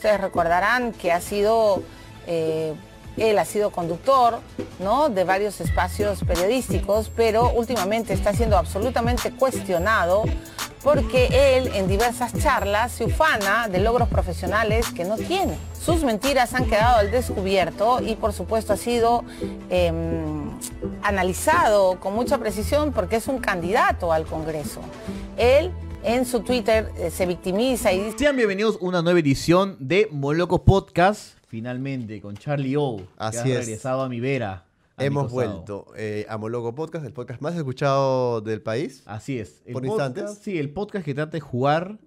Ustedes recordarán que ha sido, eh, él ha sido conductor ¿no? de varios espacios periodísticos, pero últimamente está siendo absolutamente cuestionado porque él en diversas charlas se ufana de logros profesionales que no tiene. Sus mentiras han quedado al descubierto y por supuesto ha sido eh, analizado con mucha precisión porque es un candidato al Congreso. Él en su Twitter eh, se victimiza y dice... Sean bienvenidos a una nueva edición de Moloco Podcast, finalmente con Charlie O, Así que ha es. regresado a mi vera. a mi Hemos costado. vuelto eh, a Moloco Podcast, el podcast más escuchado del país. Así es. El ¿Por podcast- instantes? Sí, el podcast que trata de jugar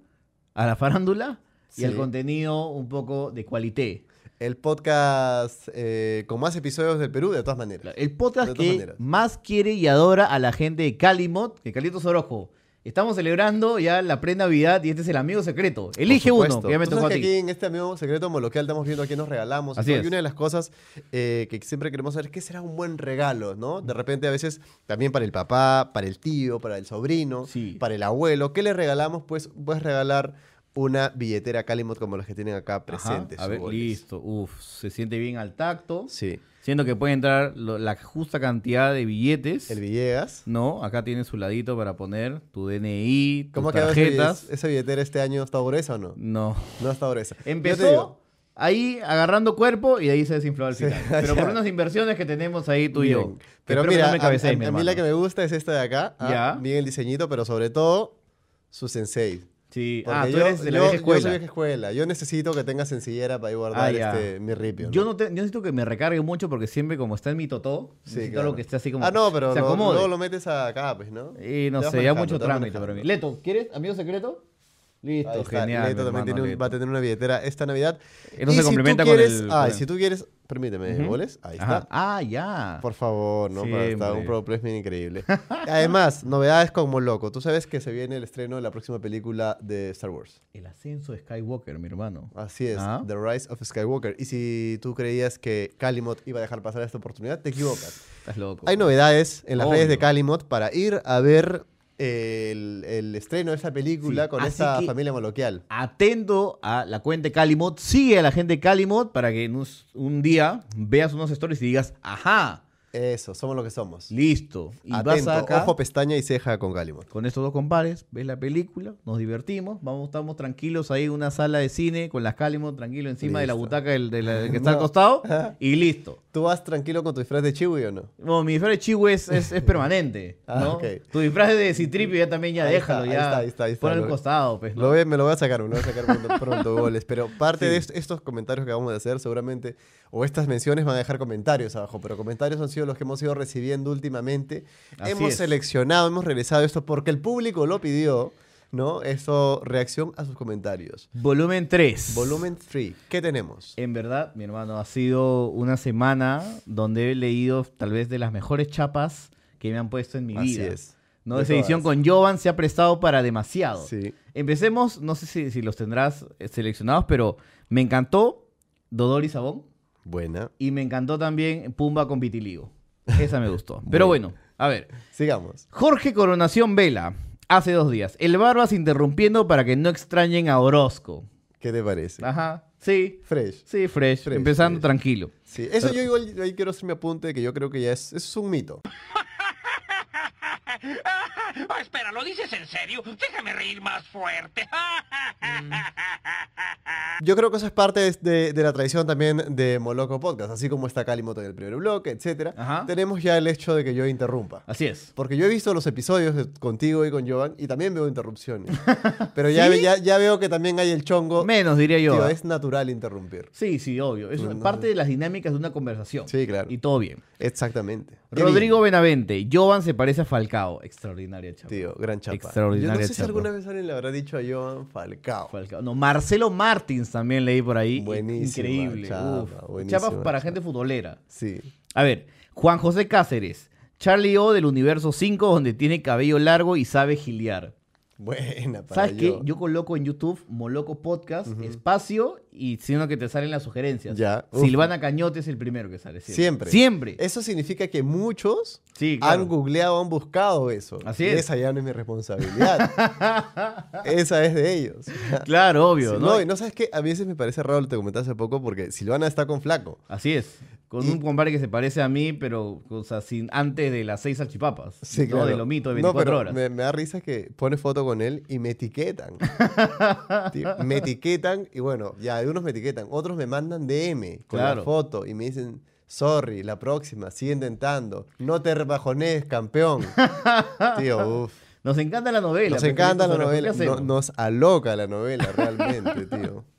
a la farándula y Sí. al contenido un poco de cualité. El podcast eh, con más episodios del Perú, de todas maneras. El podcast De todas que maneras. más quiere y adora a la gente de Calimot, que Calitos Orojo. Estamos celebrando ya la pre-Navidad y este es el amigo secreto. Elige uno, que ya me tocó a sabes ti. que aquí en este amigo secreto moloquial estamos viendo a quién nos regalamos. y Así todo, es. Y una de las cosas eh, que siempre queremos saber es qué será un buen regalo, ¿no? De repente a veces también para el papá, para el tío, para el sobrino, Sí. para el abuelo. ¿Qué le regalamos? Pues puedes regalar una billetera Calimot como las que tienen acá Ajá, presentes. A ver, listo. Uf, se siente bien al tacto. Sí. Siendo que puede entrar lo- la justa cantidad de billetes. El Villegas. No, acá tiene su ladito para poner tu DNI, tus ¿Cómo tarjetas. esa billetera este año? ¿Está gruesa o no? No. No está gruesa. Empezó ahí agarrando cuerpo y ahí se desinfló al Sí, final. Pero por unas inversiones que tenemos ahí tú y yo. bien. Pero espero mira, no me a- a, mi a mí la que me gusta es esta de acá. ah, Ya. Bien el diseñito, pero sobre todo su sensei. Sí. Porque Ah, tú yo, eres de la yo- vieja yo escuela. soy vieja escuela. Yo necesito que tenga sencillera para ahí guardar Ah, este, mi ripio. Yo no te- yo necesito que me recargue mucho porque siempre como está en mi totó, Sí, necesito claro. algo que esté así como Ah, no, pero se lo- metes acá, pues, ¿no? Y no sé, ya mucho trámite para mí. Leto, ¿quieres amigo secreto? Listo, genial. Leto también hermano, tiene un- va a tener una billetera esta Navidad. Esto Y se si complementa tú con quieres, el- Ah, con- si tú quieres... Permíteme, Ujú. ¿boles? Ahí está. Ah, ya. Por favor, ¿no? Para estar un product placement increíble. Además, novedades como loco. Tú sabes que se viene el estreno de la próxima película de Star Wars. El ascenso de Skywalker, mi hermano. Así es, Ah. The Rise of Skywalker. Y si tú creías que Calimot iba a dejar pasar esta oportunidad, te equivocas. Estás loco. Hay novedades en las redes de Obvio. Calimot para ir a ver el, el estreno de esta película Sí, con que- familia moloquial. Atento a la cuenta de Calimot, sigue a la gente de Calimot para que nos- un día veas unos stories y digas, ajá, Eso, somos lo que somos. listo. Y vas Atento, acá ojo, pestaña y ceja con Calimot. con estos dos compadres, ves la película, nos divertimos, vamos, estamos tranquilos ahí en una sala de cine con las Calimot tranquilo encima de la butaca del, de que está al No. costado y listo. ¿Tú vas tranquilo con tu disfraz de Chiwi o no? Bueno, mi disfraz de Chihuahua es, es, es permanente, Ah, ¿no? ok. Tu disfraz de Citripio ya también ya Ahí déjalo, está, ahí ya. está, ahí está, ahí está. Al Lo- costado, pues, ¿no? Lo voy- me lo voy a sacar, me lo voy a sacar pronto, pronto, goles. Pero parte Sí. de est- estos comentarios que vamos a hacer, seguramente, o estas menciones van a dejar comentarios abajo, pero comentarios han sido los que hemos ido recibiendo últimamente. Así hemos es. seleccionado, hemos realizado esto porque el público lo pidió, ¿no? Esto, reacción a sus comentarios. Volumen 3. Volumen 3, ¿qué tenemos? En verdad, mi hermano, ha sido una semana donde he leído tal vez de las mejores chapas que me han puesto en mi Así vida. es. ¿no? De Esa edición con Jovan se ha prestado para demasiado. Sí. Empecemos, no sé si, si los tendrás eh, seleccionados, pero me encantó Dodor y Sabón Buena. y me encantó también Pumba con Vitiligo. Esa me gustó. Pero bueno, a ver. Sigamos. Jorge Coronación Vela, hace dos días. El Barbas interrumpiendo para que no extrañen a Orozco. ¿Qué te parece? Ajá, sí, Fresh. sí, fresh, Fresh, empezando fresh. tranquilo. Sí, eso yo igual ahí quiero hacer mi apunte que yo creo que ya es, eso es un mito. Ah, espera, ¿lo dices en serio? Déjame reír más fuerte. Yo creo que eso es parte de, la tradición también de Moloco Podcast, así como está Calimoto en el primer bloque, etcétera. Ajá. Tenemos ya el hecho de que yo interrumpa. Así es. Porque yo he visto los episodios de- contigo y con Jovan y también veo interrupciones. Pero ya, ¿Sí? ya, ya veo que también hay el chongo. Menos, diría yo. Tío, es natural interrumpir. Sí, sí, obvio. Es No, no, parte no. de las dinámicas de una conversación. Sí, claro. Y todo bien. Exactamente. Rodrigo bien, Benavente, Jovan se parece a Falcao. Extraordinaria chapa. Tío, gran chapa. Extraordinaria Yo no sé si chapa. alguna vez alguien le habrá dicho a Jovan Falcao. Falcao. No, Marcelo Martins también leí por ahí. Buenísima Increíble. chapa, Uf. Chapas para chapa. gente futbolera. Sí. A ver, Juan José Cáceres. Charlie O del universo 5, donde tiene cabello largo y sabe giliar. Buena para ¿Sabes qué? yo. Yo coloco en YouTube Moloco Podcast, espacio y sino que te salen las sugerencias. Ya. Uf. Silvana Cañote es el primero que sale. Siempre. Siempre. Eso significa que muchos Sí, claro. han googleado, han buscado eso. Así Y es. Esa ya no es mi responsabilidad. esa es de ellos. Claro, obvio, Sí, ¿no? y no sabes qué, a veces me parece raro, te comenté hace poco, porque Silvana está con flaco. Así es. Con Y- un compadre que se parece a mí, pero o sea, sin, antes de las seis salchipapas. Sí, ¿no? claro. De lomito de No, 24 pero horas. Me, me da risa que pone foto con él y me etiquetan. Tío, me etiquetan y bueno, ya algunos me etiquetan, otros me mandan DM con Claro. la foto y me dicen, sorry, la próxima, sigue intentando, no te rebajones, campeón. Tío, uff. Nos encanta la novela. Nos encanta la ¿qué novela, no- nos aloca la novela realmente, tío.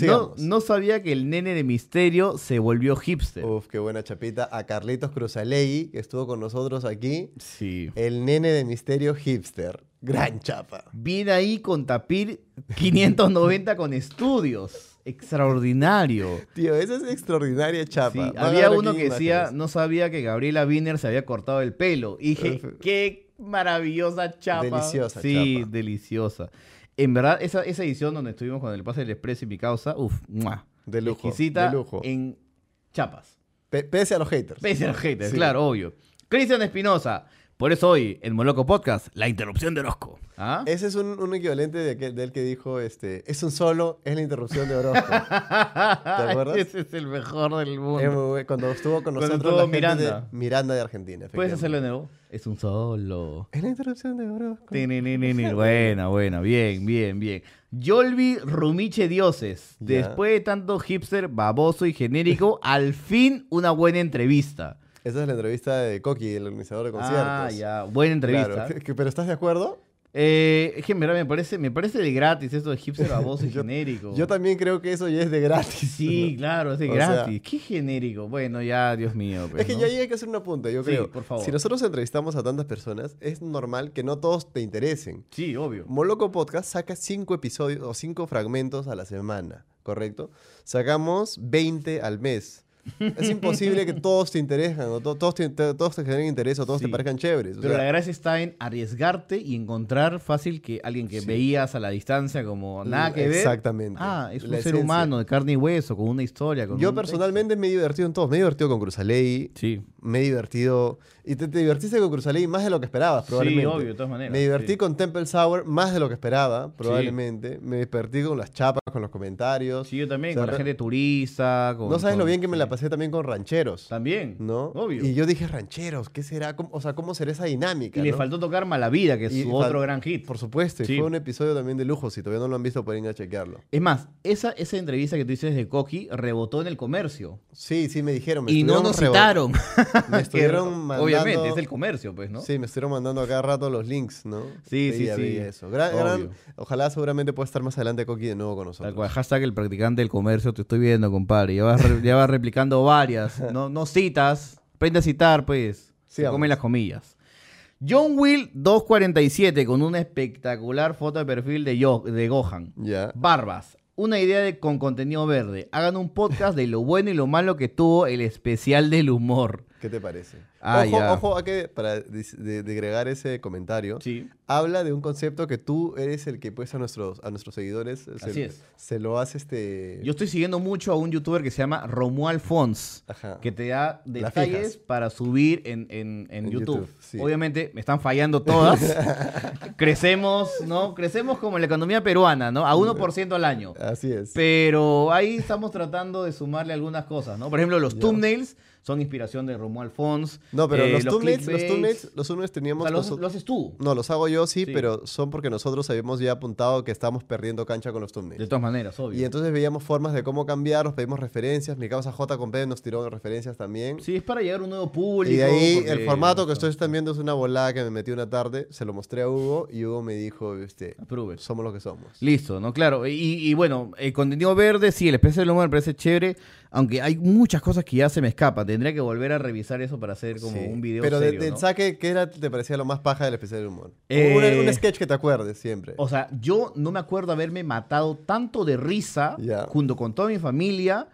No, no sabía que el nene de misterio se volvió hipster. Uf, qué buena chapita. A Carlitos Cruzalegui, que estuvo con nosotros aquí. Sí. El nene de misterio hipster. Gran chapa. Viene ahí con Tapir 590 con estudios. Extraordinario. Tío, esa es extraordinaria chapa. Sí, había uno que decía, no sabía que Gabriela Wiener se había cortado el pelo. Y dije, qué maravillosa chapa. Deliciosa Sí, chapa. deliciosa. En verdad, esa, esa edición donde estuvimos con el pase del Expreso y mi causa, uff, De lujo, exquisita de lujo. en chapas. Pe- pese a los haters. Pese a los haters, Sí. claro, obvio. Cristian Espinosa, por eso hoy, en Moloco Podcast, la interrupción de Orozco. ¿Ah? Ese es un, un equivalente de aquel, del que dijo, este, es un solo, es la interrupción de Orozco. acuerdas? Ese es el mejor del mundo. Cuando estuvo con nosotros estuvo la Miranda. de Miranda de Argentina. ¿Puedes hacerlo de nuevo? Es un solo. Es la interrupción de Orozco. Buena, buena, bien, bien, bien. Yolvi Rumiche Dioses. Después de tanto hipster, baboso y genérico, al fin una buena entrevista. Esa es la entrevista de Coqui, el organizador de conciertos. Ah, ya, buena entrevista. Claro, pero ¿estás de acuerdo? Eh, es que verdad me parece, me parece de gratis esto de hipster baboso y Yo- genérico. Yo también creo que eso ya es de gratis. Sí, claro, es de O sea- gratis. Qué genérico. Bueno, ya, Dios mío. pues, es que ¿no? ya hay que hacer una punta, yo Sí, creo. por favor. Si nosotros entrevistamos a tantas personas, es normal que no todos te interesen. Sí, obvio. Moloco Podcast saca cinco episodios o cinco fragmentos a la semana, ¿correcto? Sacamos 20 al mes. Es imposible que todos te interesen, o to- todos, te, todos te generen interés o todos Sí. te parezcan chéveres. o Pero sea, la gracia está en arriesgarte y encontrar fácil que alguien que Sí. veías a la distancia como nada que ver. Exactamente. Ah, es un La ser esencia. humano de carne y hueso, con una historia. Con Yo un personalmente me he divertido en todos. Me he divertido con Cruzaley. Sí. Me he divertido... Y te, te divertiste con Cruzaley más de lo que esperabas, probablemente. Sí, obvio, de todas maneras. Me divertí sí. con Temple Sour más de lo que esperaba, probablemente. Me divertí con las chapas, con los comentarios. Sí, yo también, O sea, con la gente turista. Con, no sabes lo bien que me la pasé también con rancheros. También. ¿No? Obvio. Y yo dije, rancheros, ¿qué será? ¿Cómo- o sea, ¿cómo será esa dinámica? Y le faltó tocar Malavida, que es Y su otro gran hit. Por supuesto, y Sí. fue un episodio también de lujo. Si todavía no lo han visto, pueden ir a chequearlo. Es más, esa, esa entrevista que tú dices de Coqui rebotó en el comercio. Sí, sí, me dijeron. Me y no nos rebo- citaron. Me estuvieron mandando... Obviamente, es el comercio, pues, ¿no? Sí, me estuvieron mandando a cada rato los links, ¿no? Sí, sí, Veía, sí. veía eso. Gran- ojalá seguramente pueda estar más adelante Coqui de nuevo con Tal nosotros. cual, hashtag el practicante del comercio, te estoy viendo, compadre. Ya vas, re- ya vas replicando varias. No, no citas, aprende a citar, pues. Se Sigamos. comen las comillas. John Will 247 con una espectacular foto de perfil de, Yo- de Gohan. Ya. Barbas, una idea de, con contenido verde. Hagan un podcast de lo bueno y lo malo que tuvo el especial del humor. ¿Qué te parece? Ah, ojo, ya. ojo, a que para dis- de, de agregar ese comentario, Sí. habla de un concepto que tú eres el que pues a nuestros, a nuestros seguidores se, Así es. se lo hace este... Yo estoy siguiendo mucho a un youtuber que se llama Romuald Fons. Ajá. que te da detalles para subir en, en- en En YouTube. YouTube, sí. Obviamente me están fallando todas. Crecemos, ¿no? Crecemos como en la economía peruana, ¿no? A 1% al año. Así es. Pero ahí estamos tratando de sumarle algunas cosas, ¿no? Por ejemplo, los thumbnails son inspiración de Romuald Fons. no, pero Eh, los, thumbnails, los clickbaits, thumbnails, los thumbnails o teníamos... sea, los, los haces tú. No, los hago yo sí, Sí. pero son porque nosotros habíamos ya apuntado que estábamos perdiendo cancha con los thumbnails. De todas maneras, obvio. Y entonces veíamos formas de cómo cambiarlos, pedimos referencias. Mi causa J con P nos tiró referencias también. Sí, es para llegar a un nuevo público. y de ahí porque- el formato que ustedes están viendo es una volada que me metí una tarde, se lo mostré a Hugo y Hugo me dijo, este, Approve. somos lo que somos. Listo, ¿no? Claro. Y, y bueno, el contenido verde, sí, el especial del humor me parece chévere, aunque hay muchas cosas que ya se me escapan. Tendría que volver a revisar eso para hacer como Sí. un video Pero de- serio, del ¿no? saque, ¿qué era, te parecía lo más paja del especial de humor? Eh, Un, un sketch que te acuerdes siempre. O sea, yo no me acuerdo haberme matado tanto de risa junto con toda mi familia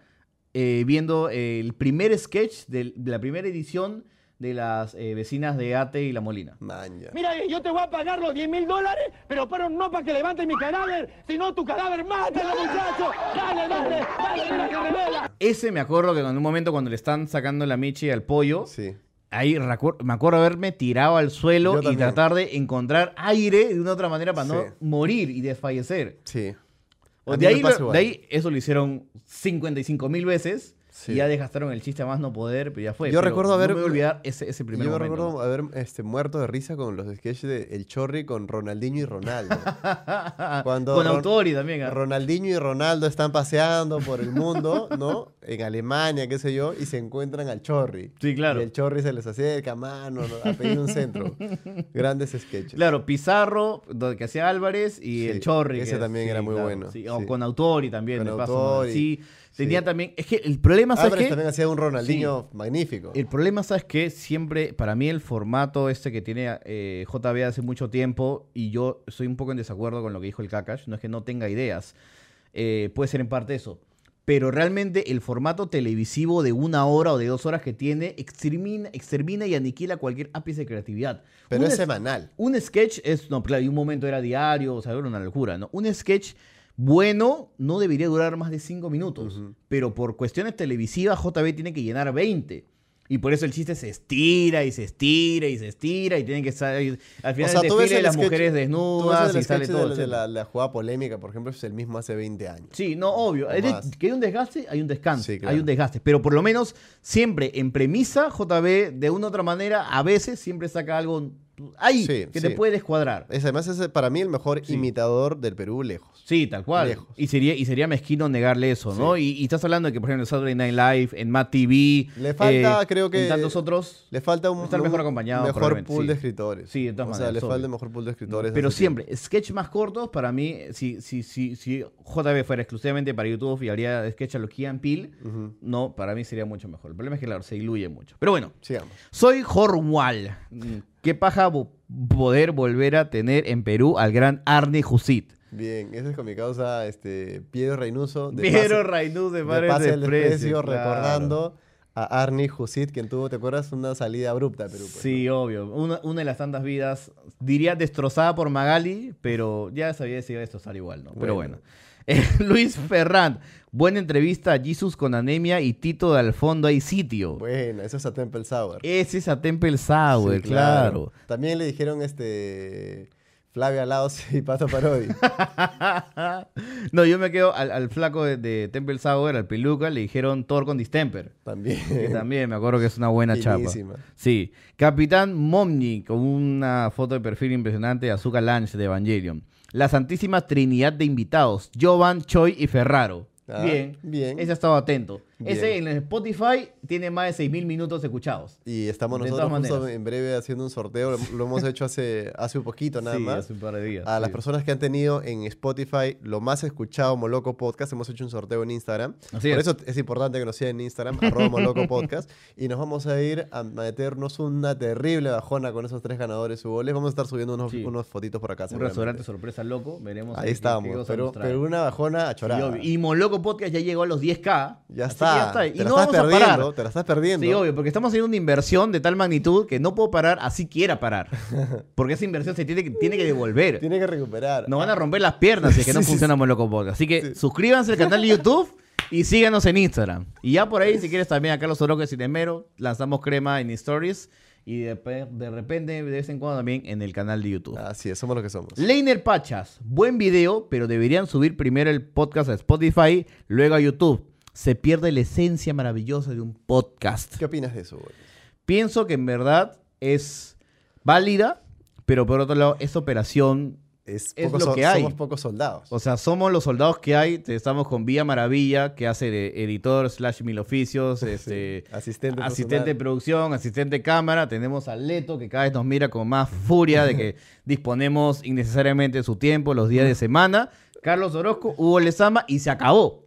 eh, viendo el primer sketch de la primera edición de las eh, vecinas de Ate y La Molina. Maña. Mira, yo te voy a pagar los 10 mil dólares, pero, pero no para que levantes mi cadáver, sino tu cadáver, mátalo, muchacho. Dale, dale, dale, mira que revela. Ese me acuerdo que en un momento cuando le están sacando la michi al pollo, Sí. ahí me acuerdo haberme tirado al suelo y tratar de encontrar aire de una otra manera para no morir y desfallecer. Sí. O de, ahí, de ahí eso lo hicieron 55 mil veces Sí. y ya desgastaron el chiste a más no poder, pero ya fue. Yo Pero recuerdo haber- No me voy a olvidar ese, ese primer Yo momento. recuerdo haber este, muerto de risa con los sketches de El Chorri con Ronaldinho y Ronaldo. Cuando Con Ron- Autori también. ¿ah? Ronaldinho y Ronaldo están paseando por el mundo, ¿no? En Alemania, qué sé yo, y se encuentran al Chorri. Sí, claro. Y el Chorri se les acerca, mano, ¿no? a pedir un centro. Grandes sketches. Claro, Pizarro, que hacía Álvarez, y Sí, el Chorri. ese que- también era muy bueno. O con Autori también, Con de paso. Sí, sí. tenía también... Es que el problema, ¿sabes Álvarez qué? también hacía un Ronaldinho magnífico. El problema, ¿sabes qué? Siempre, para mí, el formato este que tiene eh, JB hace mucho tiempo, y yo estoy un poco en desacuerdo con lo que dijo el Kakash, no es que no tenga ideas, eh, puede ser en parte eso, pero realmente el formato televisivo de una hora o de dos horas que tiene extermina, extermina y aniquila cualquier ápice de creatividad. Pero Un es- semanal. un sketch es, no, claro, y un momento era diario, o sea, era una locura, ¿no? Un sketch bueno no debería durar más de cinco minutos, pero por cuestiones televisivas JB tiene que llenar 20. Y por eso el chiste se estira y se estira y se estira y tienen que ahí- al final desfile de las sketch- mujeres tú ves desnudas el y sale todo. de, de la, la jugada polémica, por ejemplo, es el mismo hace 20 años. Sí, no, obvio. O de- que hay un desgaste, hay un descanso. Sí, Hay un desgaste. Pero por lo menos, siempre en premisa, JB, de una u otra manera, a veces siempre saca algo ahí Sí, que te puede descuadrar. Es, además es para mí el mejor Sí. imitador del Perú lejos. Sí, tal cual. Lejos. Y sería, y sería mezquino negarle eso, ¿no? Y, y estás hablando de que, por ejemplo, en Saturday Night Live, en Matt TV. Le falta, creo que- En tantos otros. Le falta un, Estar mejor acompañado, mejor pool de escritores. Sí, de todas O sea, maneras, le obvio. falta mejor pool de escritores. Pero siempre, sketch más cortos, para mí, si, si, si, si JB fuera exclusivamente para YouTube y habría sketch a los Peele, Ujú. no, para mí sería mucho mejor. El problema es que, claro, se diluye mucho. Pero bueno. Sigamos. soy Horwal. Qué paja poder volver a tener en Perú al gran Arne Jusit. Bien, ese es con mi causa este, Piero Reynuso. de Piero Rainuz de Padres de del Desprecio, claro. recordando a Arnie Jusit, quien tuvo, ¿te acuerdas? Una salida abrupta a Perú. pues, Sí, obvio. Una, una de las tantas vidas, diría destrozada por Magali, pero ya sabía que se iba a destrozar igual, ¿no? Pero bueno. Eh, Luis Ferrand, buena entrevista a Jesus con anemia y Tito de al fondo hay sitio. ¿no? Bueno, eso es a Temple Sour. Ese es a Temple Sour, Sí, claro. También le dijeron este Flavia Laos y Pato Parodi. no, yo me quedo al, al flaco de, de Temple Sour, al peluca, le dijeron Thor con distemper. Que También. también me acuerdo que es una buena chapa. Finísima. Sí. Capitán Momni, con una foto de perfil impresionante de Azúcar Lunch de Evangelion. La Santísima Trinidad de invitados, Jovan, Choi y Ferraro. Ah, bien. bien. Ese ha estado atento. Bien. Ese en Spotify tiene más de 6.000 minutos escuchados. Y estamos De nosotros justo en breve haciendo un sorteo. Lo, hemos hecho hace, hace un poquito nada sí, más. hace un par de días. A las personas que han tenido en Spotify lo más escuchado Moloco Podcast, hemos hecho un sorteo en Instagram. Así Por es. eso es importante que nos sigan en Instagram, arroba Moloco Podcast. Y nos vamos a ir a meternos una terrible bajona con esos tres ganadores Hugo. Les vamos a estar subiendo unos, Sí. unos fotitos por acá. Un restaurante sorpresa loco. Veremos. Ahí qué- qué estábamos. cosas Pero, una bajona Sí, achorada. obvio. Y Moloco Podcast ya llegó a los 10k. Ya así está. Te Y la no estás vamos a parar. Te la estás perdiendo. Sí, obvio, porque estamos haciendo una inversión de tal magnitud que no puedo parar así quiera parar. Porque esa inversión se tiene que, tiene que devolver. Tiene que recuperar. Nos van a romper las piernas si es que no Sí, sí, funciona Moloco Podcast. Así que suscríbanse al canal de YouTube y síganos en Instagram. Y ya por ahí, si quieres también a Carlos Oroque sin Esmero, lanzamos crema en Stories y de, de repente, de vez en cuando también en el canal de YouTube. Así es, somos lo que somos. Leiner Pachas, buen video, pero deberían subir primero el podcast a Spotify, luego a YouTube. Se pierde la esencia maravillosa de un podcast. ¿Qué opinas de eso, güey? Pienso que en verdad es válida, pero por otro lado, esta operación, Es, lo que hay. Somos pocos soldados. o sea, somos los soldados que hay. Estamos con Vía Maravilla, que hace de editor slash mil oficios, este, Asistente asistente de producción, asistente de cámara. Tenemos a Leto, que cada vez nos mira con más furia de que disponemos innecesariamente de su tiempo los días de semana. Carlos Orozco, Hugo Lezama, y se acabó.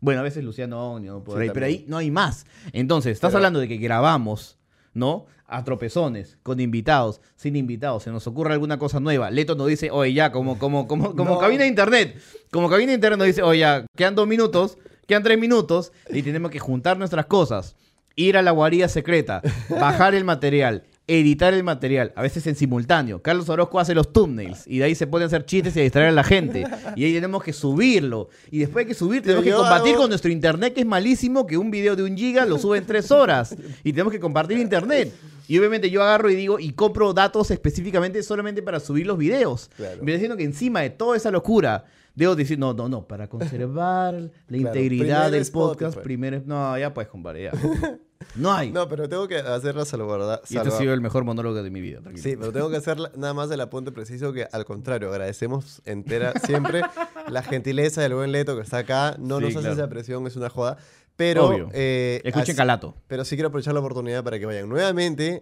Bueno, a veces Luciano Onio, por ahí, pero ahí no hay más. Entonces, estás Pero- hablando de que grabamos, ¿no? A tropezones, con invitados, sin invitados, se nos ocurre alguna cosa nueva. Leto nos dice, oye, ya, como, como, como, como No. cabina de internet. Como cabina de internet nos dice, oye, ya, quedan dos minutos, quedan tres minutos, y tenemos que juntar nuestras cosas. ir a la guarida secreta, bajar el material, editar el material, a veces en simultáneo. Carlos Orozco hace los thumbnails y de ahí se pueden hacer chistes y a distraer a la gente. Y ahí tenemos que subirlo. Y después hay que subir, tenemos que hago- con nuestro internet que es malísimo, que un video de un giga lo sube en tres horas. Y tenemos que compartir internet. Y obviamente yo agarro y digo, y compro datos específicamente solamente para subir los videos. Claro. Me diciendo que encima de toda esa locura, debo decir, no, no, no, para conservar la integridad del podcast, primero, no, ya puedes compadre, ya. No hay. No, pero tengo que hacer la salvaguarda. y este ha sido el mejor monólogo de mi vida. tranquilo. Sí, pero tengo que hacer nada más el apunte preciso que al contrario, agradecemos entera siempre la gentileza del buen Leto que está acá. No Sí, nos hace esa presión, es una joda. Pero, Obvio. eh, Escuchen así- Calato. Pero sí quiero aprovechar la oportunidad para que vayan nuevamente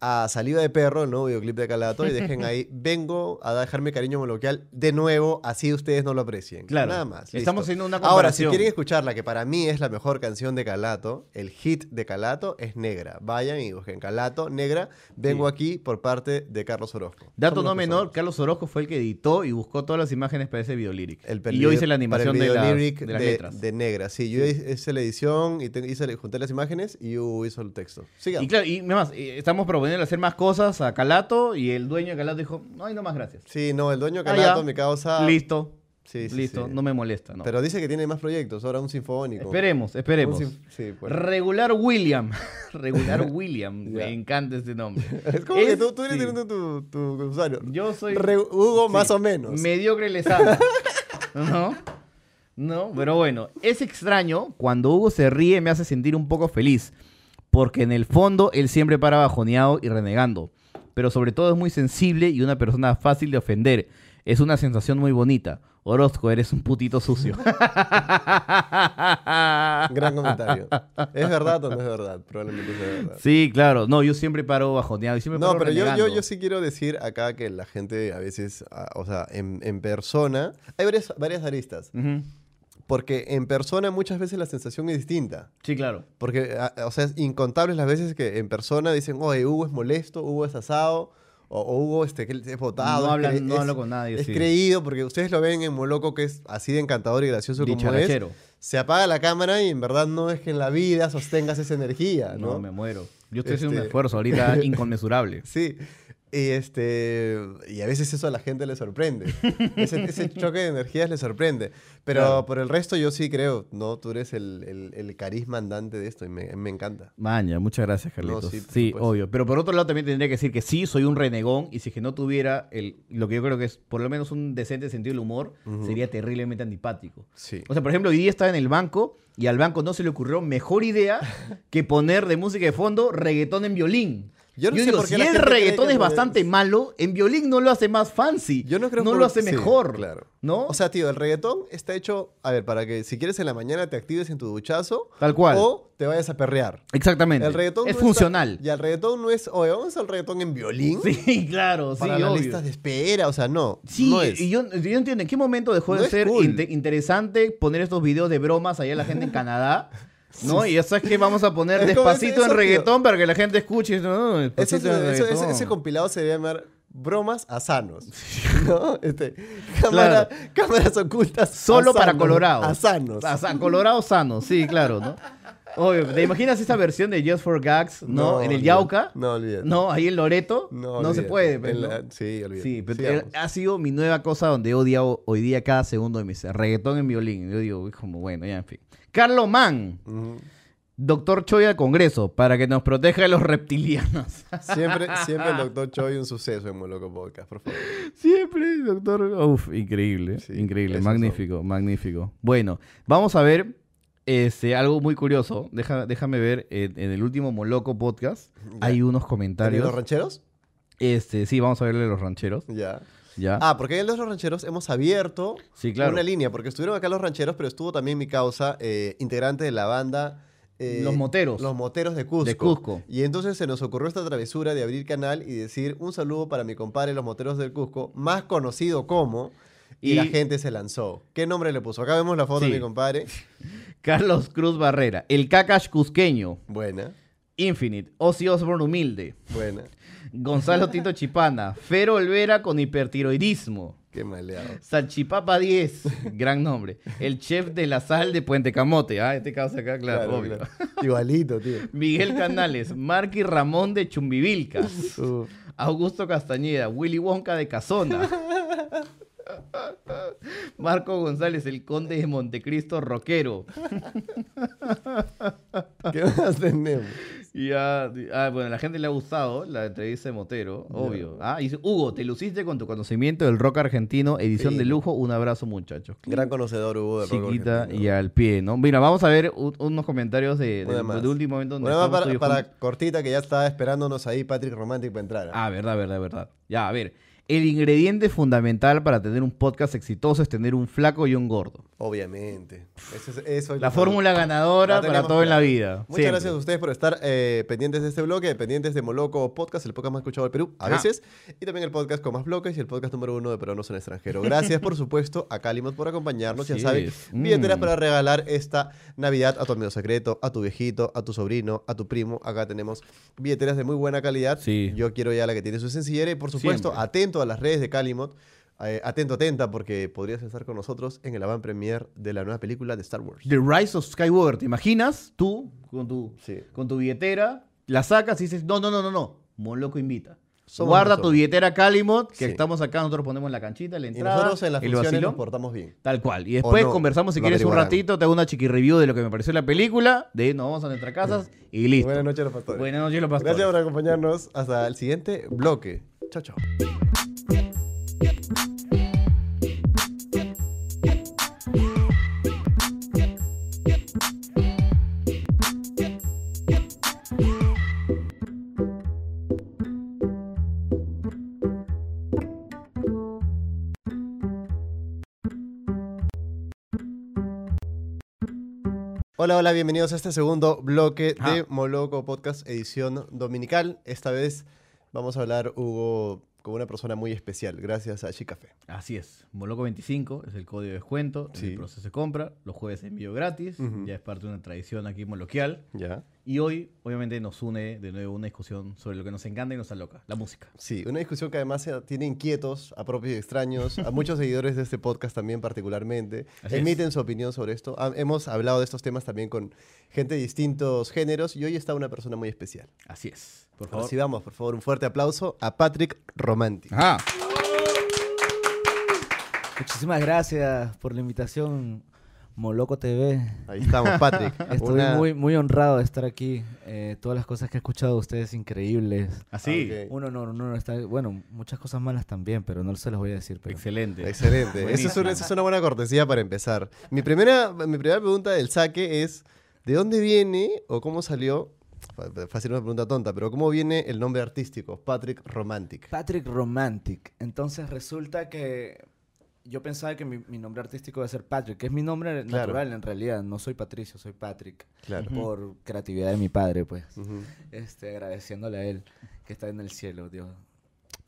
a Saliva de Perro, el nuevo videoclip de Calato, y dejen ahí, vengo a dejar mi cariño moloquial de nuevo, así ustedes no lo aprecien. Claro. Nada más. Estamos listo. haciendo una Ahora, si comparación. quieren escucharla, que para mí es la mejor canción de Calato, el hit de Calato es Negra. Vayan y busquen Calato, Negra. Vengo Sí. aquí por parte de Carlos Orozco. Dato Somos no menor. Carlos Orozco fue el que editó y buscó todas las imágenes para ese videolyric. El y yo hice la animación de, las- de las de, letras. de Negra. Sí, yo hice la edición y te- hice, junté las imágenes y Hugo hizo el texto. Sigamos. Y claro, y además, eh, estamos hacer más cosas a Calato y el dueño de Calato dijo, no, ay, no más gracias. Sí, no, el dueño Ah, Calato, ya. mi causa. Listo, Sí, sí, listo, sí. no me molesta. No. Pero dice que tiene más proyectos, ahora un sinfónico. esperemos, esperemos. Pues. Regular William. Regular William. Me encanta ese nombre. Es como que Es- tú, tú eres teniendo tu, tu usuario. Yo soy Re- Hugo, más o menos. Mediocre Lezama. ¿No? No, pero bueno, es extraño cuando Hugo se ríe me hace sentir un poco feliz, porque en el fondo él siempre para bajoneado y renegando, pero sobre todo es muy sensible y una persona fácil de ofender. Es una sensación muy bonita. Orozco, eres un putito sucio. Gran comentario. ¿Es verdad o no es verdad? Probablemente sea verdad. Sí, claro. No, yo siempre paro bajoneado y siempre No, paro pero yo, yo, yo sí quiero decir acá que la gente a veces, ah, o sea, en, en persona, hay varias, varias aristas. Ujú. Porque en persona muchas veces la sensación es distinta. Sí, claro. Porque, ah, o sea, es incontables las veces que en persona dicen, oye, Hugo es molesto, Hugo es asado, o, o Hugo este, es votado. No es hablan- cre- no es- hablo con nadie, Es sí. creído, porque ustedes lo ven en Moloco, que es así de encantador y gracioso como es. Se apaga la cámara y en verdad no es que en la vida sostengas esa energía, ¿no? No, me muero. Yo estoy haciendo un Este- esfuerzo ahorita inconmensurable. Sí. Y, este, y a veces eso a la gente le sorprende. ese, ese choque de energías le sorprende. Pero Claro. por el resto yo sí creo, ¿no? Tú eres el, el- el carisma andante de esto y me, me encanta. Maña, muchas gracias, Carlitos. No, sí, sí, obvio. Pero por otro lado también tendría que decir que sí, soy un renegón y si es que no tuviera el, lo que yo creo que es por lo menos un decente sentido del humor, sería terriblemente antipático. Sí. O sea, por ejemplo, hoy día estaba en el banco y al banco no se le ocurrió mejor idea que poner de música de fondo reggaetón en violín. Yo no sé digo, por qué si la el gente cree reggaetón que es bastante malo, en violín no lo hace más fancy. Yo no creo No por- lo hace sí, mejor. claro. ¿No? O sea, tío, el reggaetón está hecho, a ver, para que si quieres en la mañana te actives en tu duchazo. Tal cual. O te vayas a perrear. Exactamente. El reggaetón es no funcional. Y el reggaetón no es, oye, vamos al reggaetón en violín. Sí, claro, sí, Para las obvio. listas de espera, o sea, no. Sí, no es. y yo, yo entiendo, ¿en qué momento dejó No de es ser cool. inte- interesante poner estos videos de bromas allá a la gente en Canadá? ¿No? Y ya sabes que vamos a poner Es como despacito ese- en eso, reggaetón para que la gente escuche. No, Eso, despacito en eso- ese- reggaetón. ese compilado se debe llamar Bromas a sanos. ¿No? Este, cámara- Cámaras ocultas. a Solo para sanos, Colorado. A sanos. A sa- Colorado sano, sí, claro, ¿no? Obvio, ¿te imaginas esa versión de Just for Gags, no? En el olvídate. Se No, olvídate. No, ahí en Loreto. No, No, se olvídate. puede. pues, En ¿no? la- sí, olvídate. Sí, pero Sigamos. ha sido mi nueva cosa donde he odiado hoy día cada segundo de mis reggaetón en violín. Yo digo, es como, bueno, ya en fin. Carlos Mann, doctor Choi al Congreso, para que nos proteja de los reptilianos. Siempre, siempre el doctor Choi un suceso en Moloco Podcast, por favor. Siempre, doctor. Uf, increíble, Sí, increíble, magnífico, magnífico. Bueno, vamos a ver este, algo muy curioso. Deja, déjame ver, en, en el último Moloco podcast hay unos ¿De comentarios. los rancheros? Este, sí, vamos a verle los rancheros. Ya. Ya. Ah, porque en los rancheros hemos abierto Sí, claro. una línea, porque estuvieron acá los rancheros, pero estuvo también mi causa, eh, integrante de la banda. eh, Los Moteros. Los moteros de Cusco. De Cusco. Y entonces se nos ocurrió esta travesura de abrir canal y decir un saludo para mi compadre Los Moteros del Cusco, más conocido como. Y, Y- la gente se lanzó. ¿Qué nombre le puso? Acá vemos la foto Sí. de mi compadre. Carlos Cruz Barrera, el Cacash Cusqueño, Buena, Infinite, Ozzy Osbourne Humilde, buena. Gonzalo Tito Chipana, Fero Olvera con hipertiroidismo. Qué maleado. Salchipapa 10, gran nombre. El chef de la sal de Puente Camote. Ah, este caso acá, claro, Claro, obvio. claro. Igualito, tío. Miguel Canales, Marky Ramón de Chumbivilcas. Augusto Castañeda, Willy Wonka de Casona. Marco González, el conde de Montecristo rockero. ¿Qué más tenemos? Y ah, ah, bueno, a la gente le ha gustado la entrevista de Motero, obvio. Ah, dice, Hugo, te luciste con tu conocimiento del rock argentino, edición Sí. de lujo. Un abrazo, muchachos. Gran conocedor Hugo de rock Chiquita y al pie, ¿no? Mira, vamos a ver unos comentarios de, de, último momento. donde para, y para cortita que ya estaba esperándonos ahí Patrick Romantic para entrar. Ah, verdad, verdad, verdad. Ya, a ver. El ingrediente fundamental para tener un podcast exitoso es tener un flaco y un gordo. Obviamente. Eso es, eso es La fórmula ganadora La para todo en la vida. Muchas Siempre. gracias a ustedes por estar eh, pendientes de este bloque, pendientes de Moloco Podcast, el podcast más escuchado del Perú, a veces, y también el podcast con más bloques y el podcast número uno de peruanos en el extranjero. Gracias, por supuesto, a Calimot por acompañarnos. Así ya saben, es. billeteras Mm. para regalar esta Navidad a tu amigo secreto, a tu viejito, a tu sobrino, a tu primo. Acá tenemos billeteras de muy buena calidad. Sí. Yo quiero ya la que tiene su sencillera y, por supuesto, Siempre. atento a las redes de Calimot. eh, atento, atenta, porque podrías estar con nosotros en el avant premier de la nueva película de Star Wars. The Rise of Skywalker. ¿Te imaginas? Tú, con tu, Sí. con tu billetera, la sacas y dices, no, no, no, no, no. Moloco invita. Somos Guarda nosotros. tu billetera Calimot, que Sí. estamos acá, nosotros ponemos la canchita, la Y entrada, nosotros en las el funciones nos portamos bien. Tal cual. Y después no, conversamos si quieres un ratito, te hago una chiqui review de lo que me pareció la película, de nos vamos a nuestras casas y listo. Buenas noches, los pastores. Buenas noches, los pastores. Gracias por acompañarnos. Hasta el siguiente bloque. Chao, chao. Hola, hola, bienvenidos a este segundo bloque de. Moloco Podcast edición dominical. Esta vez vamos a hablar, Hugo, con una persona muy especial, gracias a Chicafé. Así es. Moloco 25 es el código de descuento, Sí. el proceso de compra, los jueves envío gratis, Ujú. ya es parte de una tradición aquí moloquial. ¿Ya? Y hoy, obviamente, nos une de nuevo una discusión sobre lo que nos encanta y nos aloca, la música. Sí, una discusión que además eh, tiene inquietos, a propios y extraños, a muchos seguidores de este podcast también particularmente. Así es. Emiten su opinión sobre esto. Ha- hemos hablado de estos temas también con gente de distintos géneros y hoy está una persona muy especial. Así es. Por favor. Recibamos, por favor, un fuerte aplauso a Patrick Romantic. Ajá. Muchísimas gracias por la invitación, Moloco TV. Ahí estamos, Patrick. Estoy Una- muy, muy honrado de estar aquí. Eh, todas las cosas que he escuchado de ustedes increíbles. Así. Ok. Uno no, no, no está. Bueno, muchas cosas malas también, pero no se las voy a decir. Pero Excelente. Excelente. Esa es, una, esa es una buena cortesía para empezar. Mi primera, mi primera pregunta del saque es, ¿de dónde viene o cómo salió? Fácil una pregunta tonta, pero ¿cómo viene el nombre artístico? Patrick Romantic. Patrick Romantic. Entonces resulta que yo pensaba que mi, mi nombre artístico iba a ser Patrick, que es mi nombre Claro. natural en realidad. No soy Patricio, soy Patrick. Claro. Por creatividad de mi padre, pues. Este, agradeciéndole a él que está en el cielo, Dios,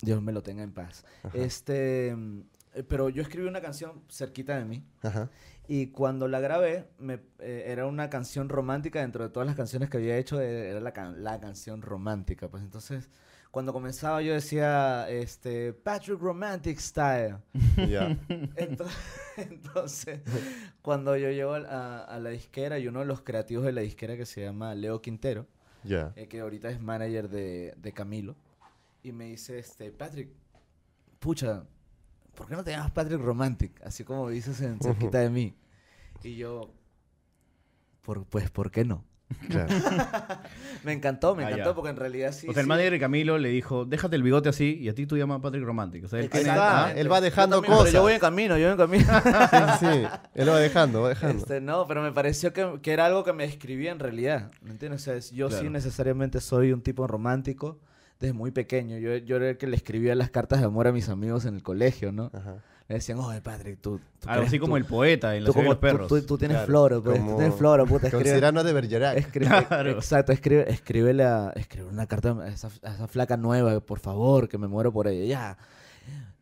Dios me lo tenga en paz. Este, pero yo escribí una canción cerquita de mí Ajá. y cuando la grabé me, eh, era una canción romántica dentro de todas las canciones que había hecho eh, era la, can- la canción romántica, pues entonces cuando comenzaba yo decía este Patrick Romantic Style. Ya. Entonces, entonces, cuando yo llego a, a- la disquera y uno de los creativos de la disquera que se llama Leo Quintero, Ya. eh, que ahorita es manager de, de Camilo, y me dice, este, Patrick, pucha, ¿por qué no te llamas Patrick Romantic? Así como dices en cerquita de mí. Y yo, por, pues, ¿por qué no? Claro. Me encantó, me Ah, encantó, porque en realidad sí. o sea, el sí. manager de Camilo le dijo, déjate el bigote así y a ti tú llamas Patrick Romántico. O sea, él tiene- ¿ah? él va dejando Yo también, cosas. Pero yo voy en camino, yo voy en camino. Sí, sí, sí. Él va dejando, va dejando. Este, no, pero me pareció que, que era algo que me describía en realidad. ¿Me entiendes? O sea, yo sí Claro. necesariamente soy un tipo romántico desde muy pequeño. Yo, yo era el que le escribía las cartas de amor a mis amigos en el colegio, ¿no? Ajá. Le decían, oye, padre, tú. tú Algo así como el poeta en la de los perros. tú, tú- tú tienes Claro, floro, pues. como- Tú tienes floro, puta. Escribe, de Bergerac. escribe- Claro. Exacto, escribe, escríbele, a- escribe una carta a esa, a esa flaca nueva, por favor, que me muero por ella. Ya.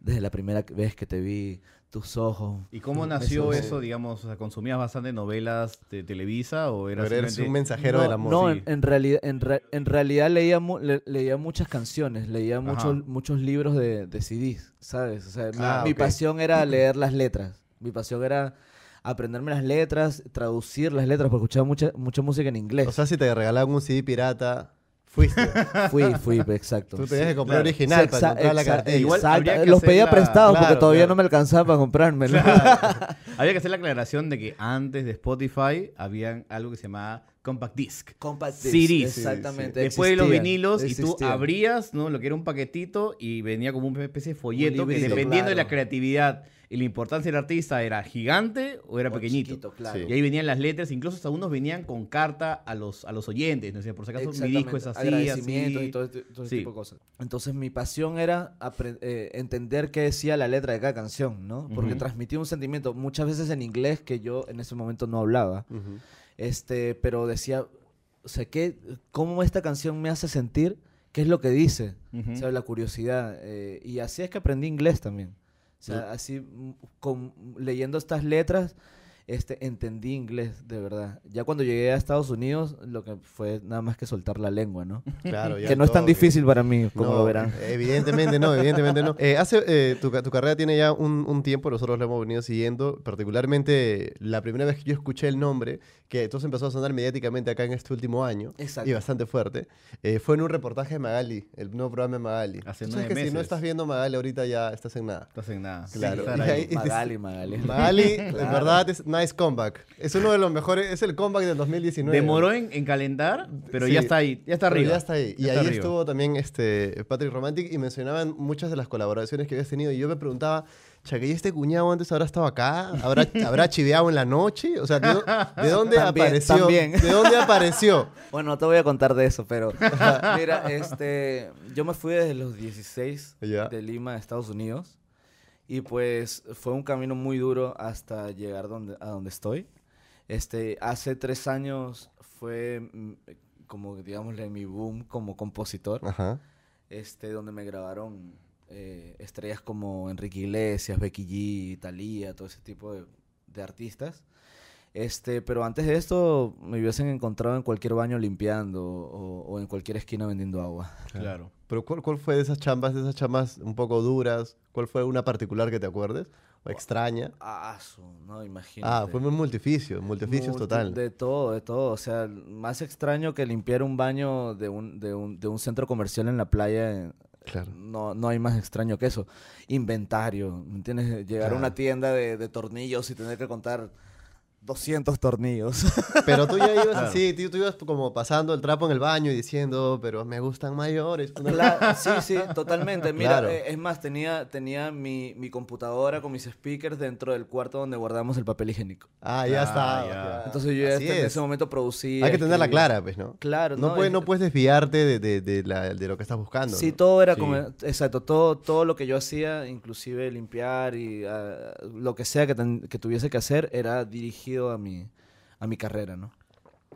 Desde la primera vez que te vi, tus ojos. ¿Y cómo nació eso, digamos? O sea, ¿Consumías bastante novelas de Televisa o era Pero eres simplemente- un mensajero no, del amor. No, sí. en, en realidad, en, re- en realidad leía, mu- le- leía muchas canciones, leía muchos, muchos libros de, de CDs, ¿sabes? O sea, mi, Ah, mi pasión era leer las letras. Mi pasión era aprenderme las letras, traducir las letras, porque escuchaba mucha, mucha música en inglés. O sea, si te regalaban un CD pirata, fuiste. fui, fui, exacto. Tú tenías que comprar claro. original Sí, para la. Igual exacto. Los pedía la- prestados porque todavía claro. no me alcanzaba para comprármelo. Había que hacer la aclaración de que antes de Spotify habían algo que se llamaba Compact Disc. Compact disc, CDs. Exactamente. Después de los existían, vinilos y tú abrías, ¿no? Lo que era un paquetito y venía como una especie de folleto que dependiendo de la creatividad y la importancia del artista era gigante o era O pequeñito. chiquito, claro. Sí. Y ahí venían las letras, incluso hasta unos venían con carta a los, a los oyentes, ¿no? O sea, por si acaso mi disco es así, agradecimientos así. y todo, este- todo ese Sí. tipo de cosas. Entonces mi pasión era eh, entender qué decía la letra de cada canción, ¿no? Porque Ujú. transmitía un sentimiento muchas veces en inglés que yo en ese momento no hablaba. Este, pero decía, o sea, ¿qué, ¿cómo esta canción me hace sentir? ¿Qué es lo que dice? O sea, la curiosidad. eh, y así es que aprendí inglés también. O sea, así mm, con- leyendo estas letras, este, entendí inglés de verdad. Ya cuando llegué a Estados Unidos, lo que fue nada más que soltar la lengua, ¿no? Claro, ya que no es tan difícil para mí, como No, lo verán. Evidentemente no, evidentemente no. Eh, hace, eh, tu, tu carrera tiene ya un, un tiempo, nosotros lo hemos venido siguiendo, particularmente la primera vez que yo escuché el nombre, que entonces empezó a sonar mediáticamente acá en este último año, Exacto. y bastante fuerte, eh, fue en un reportaje de Magali, el nuevo programa de Magali. Hace Tú sabes nueve que si no meses. estás viendo Magali ahorita ya estás en nada. Estás en nada. Claro. Y ahí. ahí- Magali, Magali. Magali, en verdad, es nice comeback. Es uno de los mejores, es el comeback del 2019. Demoró en, en calentar, pero Sí. ya está ahí, ya está arriba. Ya está ahí. Y ahí arriba. estuvo también este Patrick Romantic y mencionaban muchas de las colaboraciones que habías tenido. Y yo me preguntaba, cha, que ¿y este cuñado antes habrá estado acá? ¿Habrá, ¿habrá chiveado en la noche? O sea, ¿de, dó- de dónde También, apareció? también. ¿De dónde apareció? Bueno, no te voy a contar de eso, pero mira, este, yo me fui desde los 16 Ya. de Lima a Estados Unidos y pues fue un camino muy duro hasta llegar donde, a donde estoy. Este, hace tres años fue mm, como, digámosle, mi boom como compositor, Ajá. este, donde me grabaron eh, estrellas como Enrique Iglesias, Becky G, Thalía, todo ese tipo de, de artistas. Este, pero antes de esto me hubiesen encontrado en cualquier baño limpiando o, o en cualquier esquina vendiendo agua. Claro. Pero ¿cuál, ¿cuál fue de esas chambas, de esas chambas un poco duras? ¿Cuál fue una particular que te acuerdes? ¿O extraña? Ah, no, imagínate. Ah, fue muy multificio, multificios Multi- total. De todo, de todo. O sea, más extraño que limpiar un baño de un, de un, de un centro comercial en la playa. en- Claro. No, no hay más extraño que eso. Inventario, ¿me entiendes? Llegar a Claro. una tienda de, de tornillos y tener que contar 200 tornillos. Pero tú ya ibas así, tú, tú ibas como pasando el trapo en el baño y diciendo, pero me gustan mayores. Claro, sí, sí, totalmente. Mira, Claro. eh, es más, tenía, tenía mi, mi computadora con mis speakers dentro del cuarto donde guardamos el papel higiénico. Ah, ya Ah, está. ya. Entonces yo ya en es. ese momento producía. Hay que tenerla escribía. clara, pues, ¿no? Claro, No, no, puedes, es- no puedes desviarte de, de- de la- de lo que estás buscando. Sí, ¿no? todo era Sí. como, exacto, todo, todo lo que yo hacía, inclusive limpiar y ah, lo que sea que, ten- que tuviese que hacer, era dirigido a mi, a mi carrera, ¿no?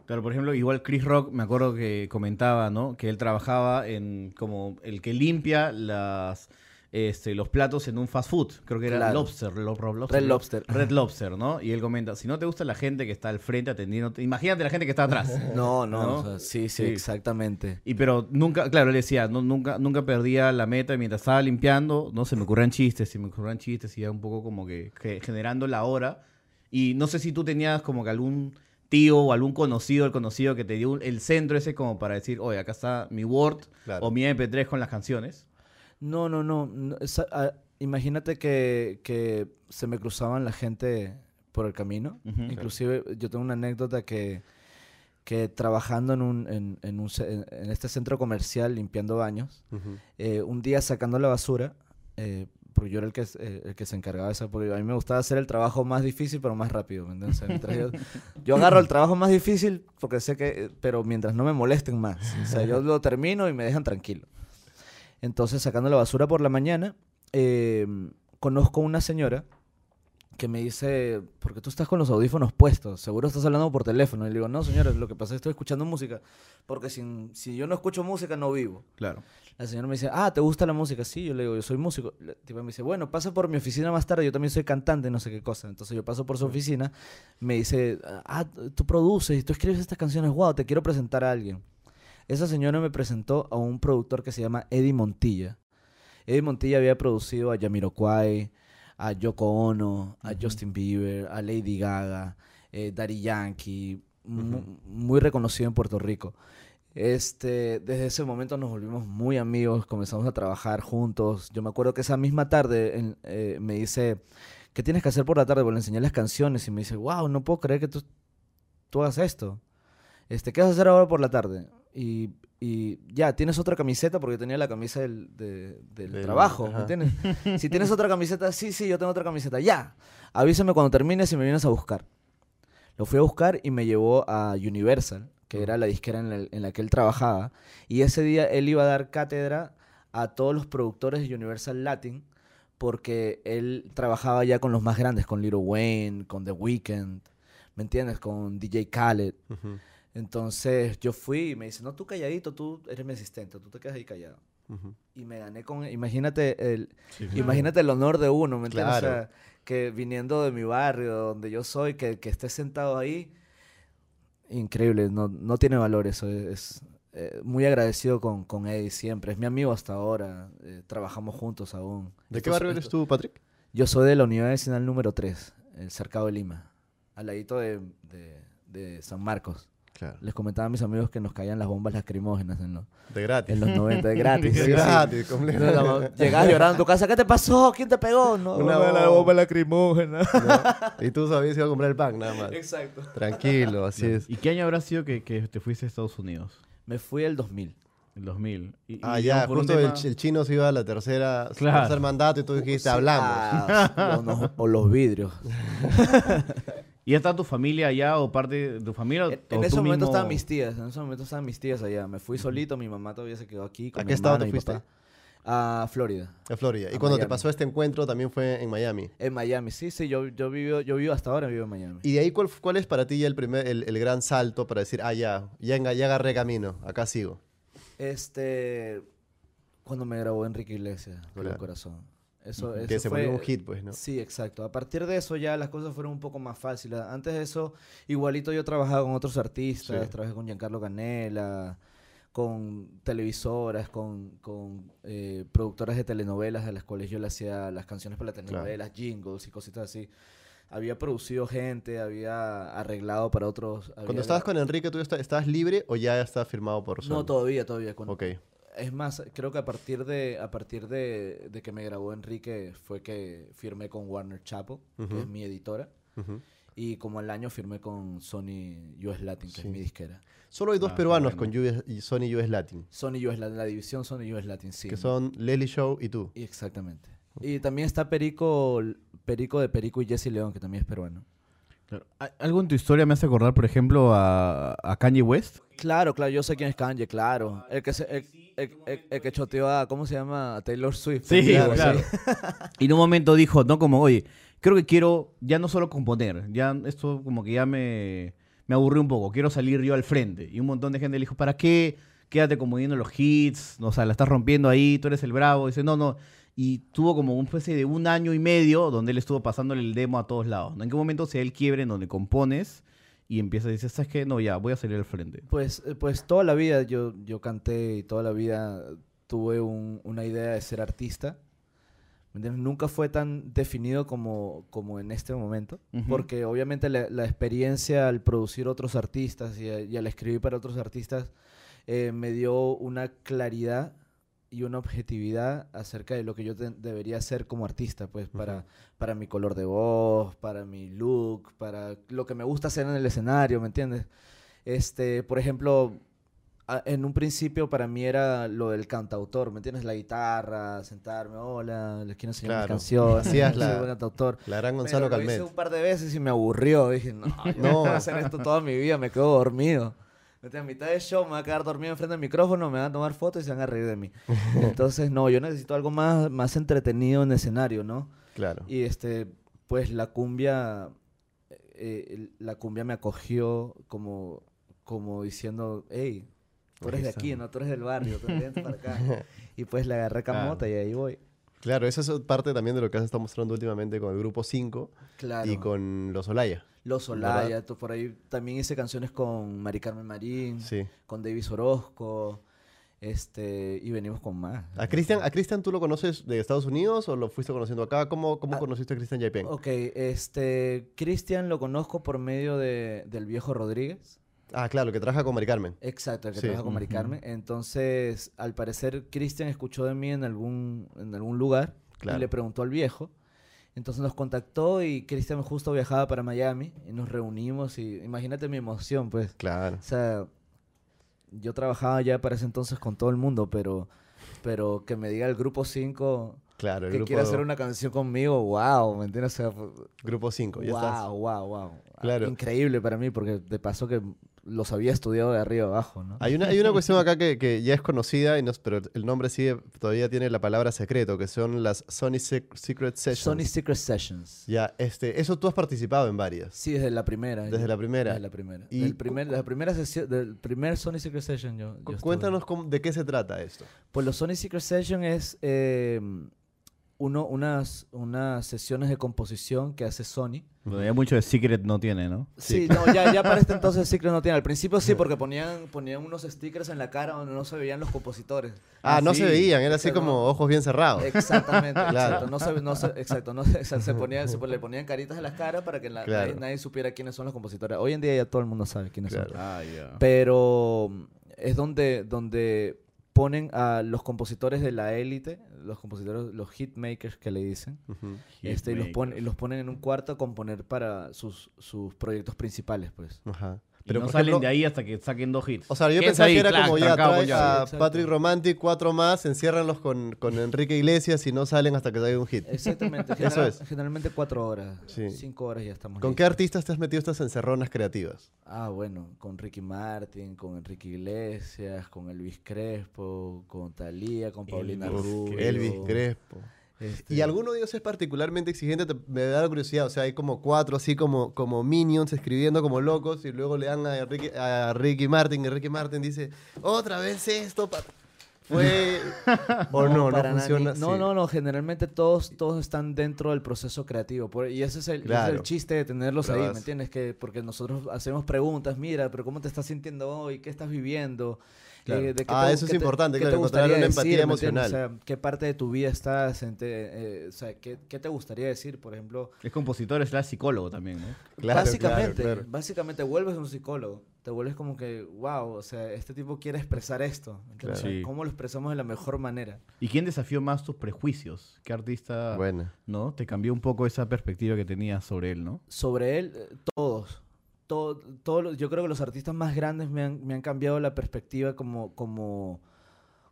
Claro, por ejemplo, igual Chris Rock, me acuerdo que comentaba, ¿no? Que él trabajaba en como el que limpia las este, los platos en un fast food. Creo que era Claro. Lobster, Lo- Ro- Lobster, Red. Lobster. Red Lobster, ¿no? Y él comenta, si no te gusta la gente que está al frente atendiendo, imagínate la gente que está atrás. No, no, ¿No? o sea, sí, sí, Sí. exactamente. Y pero nunca, claro, él decía, no, nunca, nunca perdía la meta mientras estaba limpiando, no se me ocurrían chistes, se me ocurrían chistes y era un poco como que, que generando la hora. Y no sé si tú tenías como que algún tío o algún conocido, el conocido que te dio el centro ese como para decir, oye, acá está mi Word Claro. o mi MP3 con las canciones. No, no, no. no, esa- ah, imagínate que, que se me cruzaban la gente por el camino. Ujú. Inclusive yo tengo una anécdota que, que trabajando en, un, en, en un en- en este centro comercial limpiando baños, eh, un día sacando la basura, eh, porque yo era el que, eh, el que se encargaba de eso, porque a mí me gustaba hacer el trabajo más difícil, pero más rápido, ¿me entiendes? O sea, yo, yo agarro el trabajo más difícil, porque sé que, eh, pero mientras no me molesten más, o sea, yo lo termino y me dejan tranquilo. Entonces, sacando la basura por la mañana, eh, conozco una señora que me dice, porque tú estás con los audífonos puestos, seguro estás hablando por teléfono. Y le digo, no, señores, lo que pasa es que estoy escuchando música, porque sin, si yo no escucho música no vivo. Claro. La señora me dice, ah, ¿te gusta la música? Sí, yo le digo, yo soy músico. La tipa me dice, bueno, pasa por mi oficina más tarde, yo también soy cantante, no sé qué cosa. Entonces yo paso por su oficina, me dice, ah, tú produces y tú escribes estas canciones, wow, te quiero presentar a alguien. Esa señora me presentó a un productor que se llama Eddie Montilla. Eddie Montilla había producido a Jamiroquai, a Yoko Ono, a Justin Bieber, a Lady Gaga, eh, Daddy Yankee, mu- muy reconocido en Puerto Rico. Este, desde ese momento nos volvimos muy amigos, comenzamos a trabajar juntos. Yo me acuerdo que esa misma tarde en- eh, me dice, ¿qué tienes que hacer por la tarde? Bueno, le enseñé las canciones y me dice, wow, no puedo creer que tú, tú hagas esto. Este, ¿qué vas a hacer ahora por la tarde? Y, y ya, ¿tienes otra camiseta? Porque tenía la camisa del, de- del Del- trabajo, ¿me ajá. entiendes? si tienes otra camiseta, sí, sí, yo tengo otra camiseta. Ya, avísame cuando termines y me vienes a buscar. Lo fui a buscar y me llevó a Universal, que era la disquera en la, en la que él trabajaba. Y ese día él iba a dar cátedra a todos los productores de Universal Latin, porque él trabajaba ya con los más grandes, con Lil Wayne, con The Weeknd, ¿me entiendes? Con DJ Khaled. Ujú, Entonces yo fui y me dice, no, tú calladito, tú eres mi asistente, tú te quedas ahí callado. ujú. Y me gané con, imagínate el, imagínate el honor de uno, ¿me entiendes? O Claro. sea, que viniendo de mi barrio, donde yo soy, que, que esté sentado ahí, increíble, no, no tiene valor eso, es, eh, muy agradecido con, con Eddie siempre, es mi amigo hasta ahora, eh, trabajamos juntos aún. ¿De Esto qué barrio eres tú, Patrick? Yo soy de la Unidad Vecinal número 3, el Cercado de Lima, al ladito de, de- de San Marcos. Claro. Les comentaba a mis amigos que nos caían las bombas lacrimógenas en, los- De gratis. en los 90, de gratis. De sí, gratis, Llegabas llorando a tu casa, ¿qué te pasó? ¿Quién te pegó? No, Una bomba. lacrimógena. ¿no? Y tú sabías que iba a comprar el pan, nada más. Exacto. Tranquilo, así es. ¿Y qué año habrá sido que, que te fuiste a Estados Unidos? Me fui el 2000. El 2000. Y- Ah, ya, justo el, tema- ch- el chino se iba a la tercera, Claro. tercer mandato y tú dijiste, Sí, hablamos. ah, o, no- o los vidrios. ¿Y ya está tu familia allá o parte de tu familia? En, en ese momento mismo- estaban mis tías. En ese momento estaban mis tías allá. Me fui solito. Mi mamá todavía se quedó aquí. Con ¿A mi qué estado te fuiste? papá. A Florida. A Florida. Y A cuando te Miami. pasó este encuentro también fue en Miami. En Miami. Sí, sí. Yo, yo, vivo, yo vivo hasta ahora. Vivo en Miami. ¿Y de ahí cuál, cuál es para ti ya el, primer, el, el gran salto para decir, ah, ya, ya, ya agarré camino, acá sigo? Este... Cuando me grabó Enrique Iglesias. El Claro. corazón. Eso, que eso se fue- volvió un hit, pues, ¿no? Sí, exacto. A partir de eso ya las cosas fueron un poco más fáciles. Antes de eso, igualito yo trabajaba con otros artistas, Sí. trabajé con Giancarlo Canela, con televisoras, con, con eh, productoras de telenovelas a las cuales yo le hacía las canciones para las telenovelas, jingles y cositas así. Había producido gente, había arreglado para otros. Cuando estabas con Enrique, ¿tú esta- estabas libre o ya está firmado por Sony? No, todavía, todavía. Ok. Es más, creo que a partir de a partir de, de que me grabó Enrique fue que firmé con Warner Chappell, que es mi editora. Y como al año firmé con Sony US Latin, que Sí. es mi disquera. Solo hay dos Ah, peruanos bueno. con US y Sony US Latin, Sony US Latin, la división Sony US Latin, sí. que son Leslie Show y tú. Y Exactamente. Y también está Perico, Perico de Perico y Jesse León, que también es peruano. Claro. ¿Al- Algo en tu historia me hace acordar, por ejemplo, a, a Kanye West. Claro, claro, yo sé quién es Kanye, claro. El que, se, el, el- el- el que choteó a, ¿cómo se llama? A Taylor Swift. Sí, Claro, claro. sí. Y en un momento dijo, ¿no? Como, oye, creo que quiero ya no solo componer, ya esto como que ya me, me aburrió un poco, quiero salir yo al frente. Y un montón de gente le dijo, ¿para qué? Quédate componiendo los hits, o sea, la estás rompiendo ahí, tú eres el bravo. dice, no, no. Y tuvo como un especie de un año y medio donde él estuvo pasándole el demo a todos lados. ¿no? ¿En qué momento se da el quiebre en donde compones y empiezas a decir, ¿sabes qué? No, ya, voy a salir al frente. Pues, eh, pues toda la vida yo, yo canté y toda la vida tuve un- una idea de ser artista. Nunca fue tan definido como, como en este momento, Ujú. porque obviamente la, la experiencia al producir otros artistas y, a- y al escribir para otros artistas eh, me dio una claridad y una objetividad acerca de lo que yo debería ser como artista, pues para, para mi color de voz, para mi look, para lo que me gusta hacer en el escenario, ¿me entiendes? Este, por ejemplo, a- en un principio para mí era lo del cantautor, ¿me entiendes? La guitarra, sentarme, hola, les quiero enseñar Claro. mis canciones, Hacías la- cantautor. La gran Gonzalo Pero lo hice un par de veces y me aburrió. Dije, no, yo no No. voy a hacer esto toda mi vida, me quedo dormido. A mitad de show me voy a quedar dormido enfrente del micrófono, me van a tomar fotos y se van a reír de mí. Entonces, no, yo necesito algo más, más entretenido en escenario, ¿no? Claro. Y este, pues la cumbia, eh, la cumbia me acogió como, como diciendo, hey, tú eres de aquí. ¿no? Tú eres del barrio, tú eres para acá. Y pues le agarré camota y ahí voy. Claro, eso es parte también de lo que has estado mostrando últimamente con el grupo 5 Claro. y con los Olaya. Los Olaya, tú por ahí también hice canciones con Mari Carmen Marín, Sí. con Davis Orozco, este, y venimos con más. ¿A Cristian, ¿A Cristian tú lo conoces de Estados Unidos o lo fuiste conociendo acá? ¿Cómo, cómo Ah, conociste a Cristian Yaipen? Ok, este, Cristian lo conozco por medio de, del viejo Rodríguez. Ah, claro, que trabaja con Mari Carmen. Exacto, el que Sí. trabaja con Mari Carmen. Entonces, al parecer, Cristian escuchó de mí en algún, en algún lugar Claro. y le preguntó al viejo. Entonces nos contactó y Cristian justo viajaba para Miami y nos reunimos y imagínate mi emoción, pues. Claro. O sea, yo trabajaba ya para ese entonces con todo el mundo, pero, pero que me diga el grupo 5 Claro, el que grupo, quiere hacer una canción conmigo, wow, ¿me entiendes? O sea, grupo 5, ya wow, estás. wow, wow. Claro. Increíble para mí porque de paso que los había estudiado de arriba abajo, ¿no? Hay una, hay una cuestión acá que, que ya es conocida, y no, pero el nombre sigue, todavía tiene la palabra secreto, que son las Sony Sec- Secret Sessions. Sony Secret Sessions. Ya, este, eso tú has participado en varias. Sí, desde la primera. Desde yo- la primera. Desde la primera. Y Del primer, la primera sesión, del primer Sony Secret Session yo. Cuéntanos cómo- de qué se trata esto. Pues los Sony Secret Session es eh, uno, unas, unas sesiones de composición que hace Sony. Bueno, ya mucho de Secret no tiene, ¿no? Sí, no, ya, ya para este entonces Secret no tiene. Al principio sí, porque ponían, ponían unos stickers en la cara donde no se veían los compositores. Ah, no se veían, era así Exacto, como ojos bien cerrados. Exactamente, Claro. exacto. No se, no se, exacto, no se, o sea, se ponían, se, le ponían caritas en las caras para que la- Claro. nadie, nadie supiera quiénes son los compositores. Hoy en día ya todo el mundo sabe quiénes Claro. son. Ah, ya. Pero es donde, donde ponen a los compositores de la élite, los compositores, los hitmakers que le dicen, Ujú. este, y los, pon- y los ponen en un cuarto a componer para sus, sus proyectos principales, pues. Ajá. Pero no salen ejemplo, de ahí hasta que saquen dos hits. O sea, yo ¿Quién pensaba que era Clac, como ya trancado, trae ya. a. Patrick Romantic, cuatro más, enciérranlos con, con Enrique Iglesias y no salen hasta que salga un hit. Exactamente. Eso es. Generalmente cuatro horas. Sí. Cinco horas ya estamos. ¿Con qué artistas te has metido estas encerronas creativas? Ah, bueno, con Ricky Martin, con Enrique Iglesias, con Elvis Crespo, con Thalía, con Paulina Rubio. Elvis Crespo. Este, ¿Y alguno de ellos es particularmente exigente? Te- me da la curiosidad. O sea, hay como cuatro así como, como minions escribiendo como locos y luego le dan a Ricky, a Ricky Martin y Ricky Martin dice, otra vez esto. pa-". Fue... o no, no, nada, funciona No, no, no. Generalmente todos, todos están dentro del proceso creativo. por- y ese es, el, ese es Claro. el chiste de tenerlos ahí. ¿me entiendes? Que, porque nosotros hacemos preguntas. Mira, pero ¿cómo te estás sintiendo hoy? ¿Qué estás viviendo? Claro. Eh, ¿de qué Ah, te- eso es te- importante, qué claro, te encontrar gustaría una empatía emocional. O sea, ¿qué parte de tu vida estás? en te- eh, o sea, ¿qué, ¿qué te gustaría decir? Por ejemplo, Es compositor, es la psicólogo también, ¿no? Claro, básicamente, claro, claro. básicamente vuelves un psicólogo. Te vuelves como que, wow, o sea, este tipo quiere expresar esto. Claro. O sea, Sí. ¿Cómo lo expresamos de la mejor manera? ¿Y quién desafió más tus prejuicios? ¿Qué artista, no? Te cambió un poco esa perspectiva que tenías sobre él, ¿no? Sobre él, eh, todos. Todo, yo creo que los artistas más grandes me han, me han cambiado la perspectiva como, como,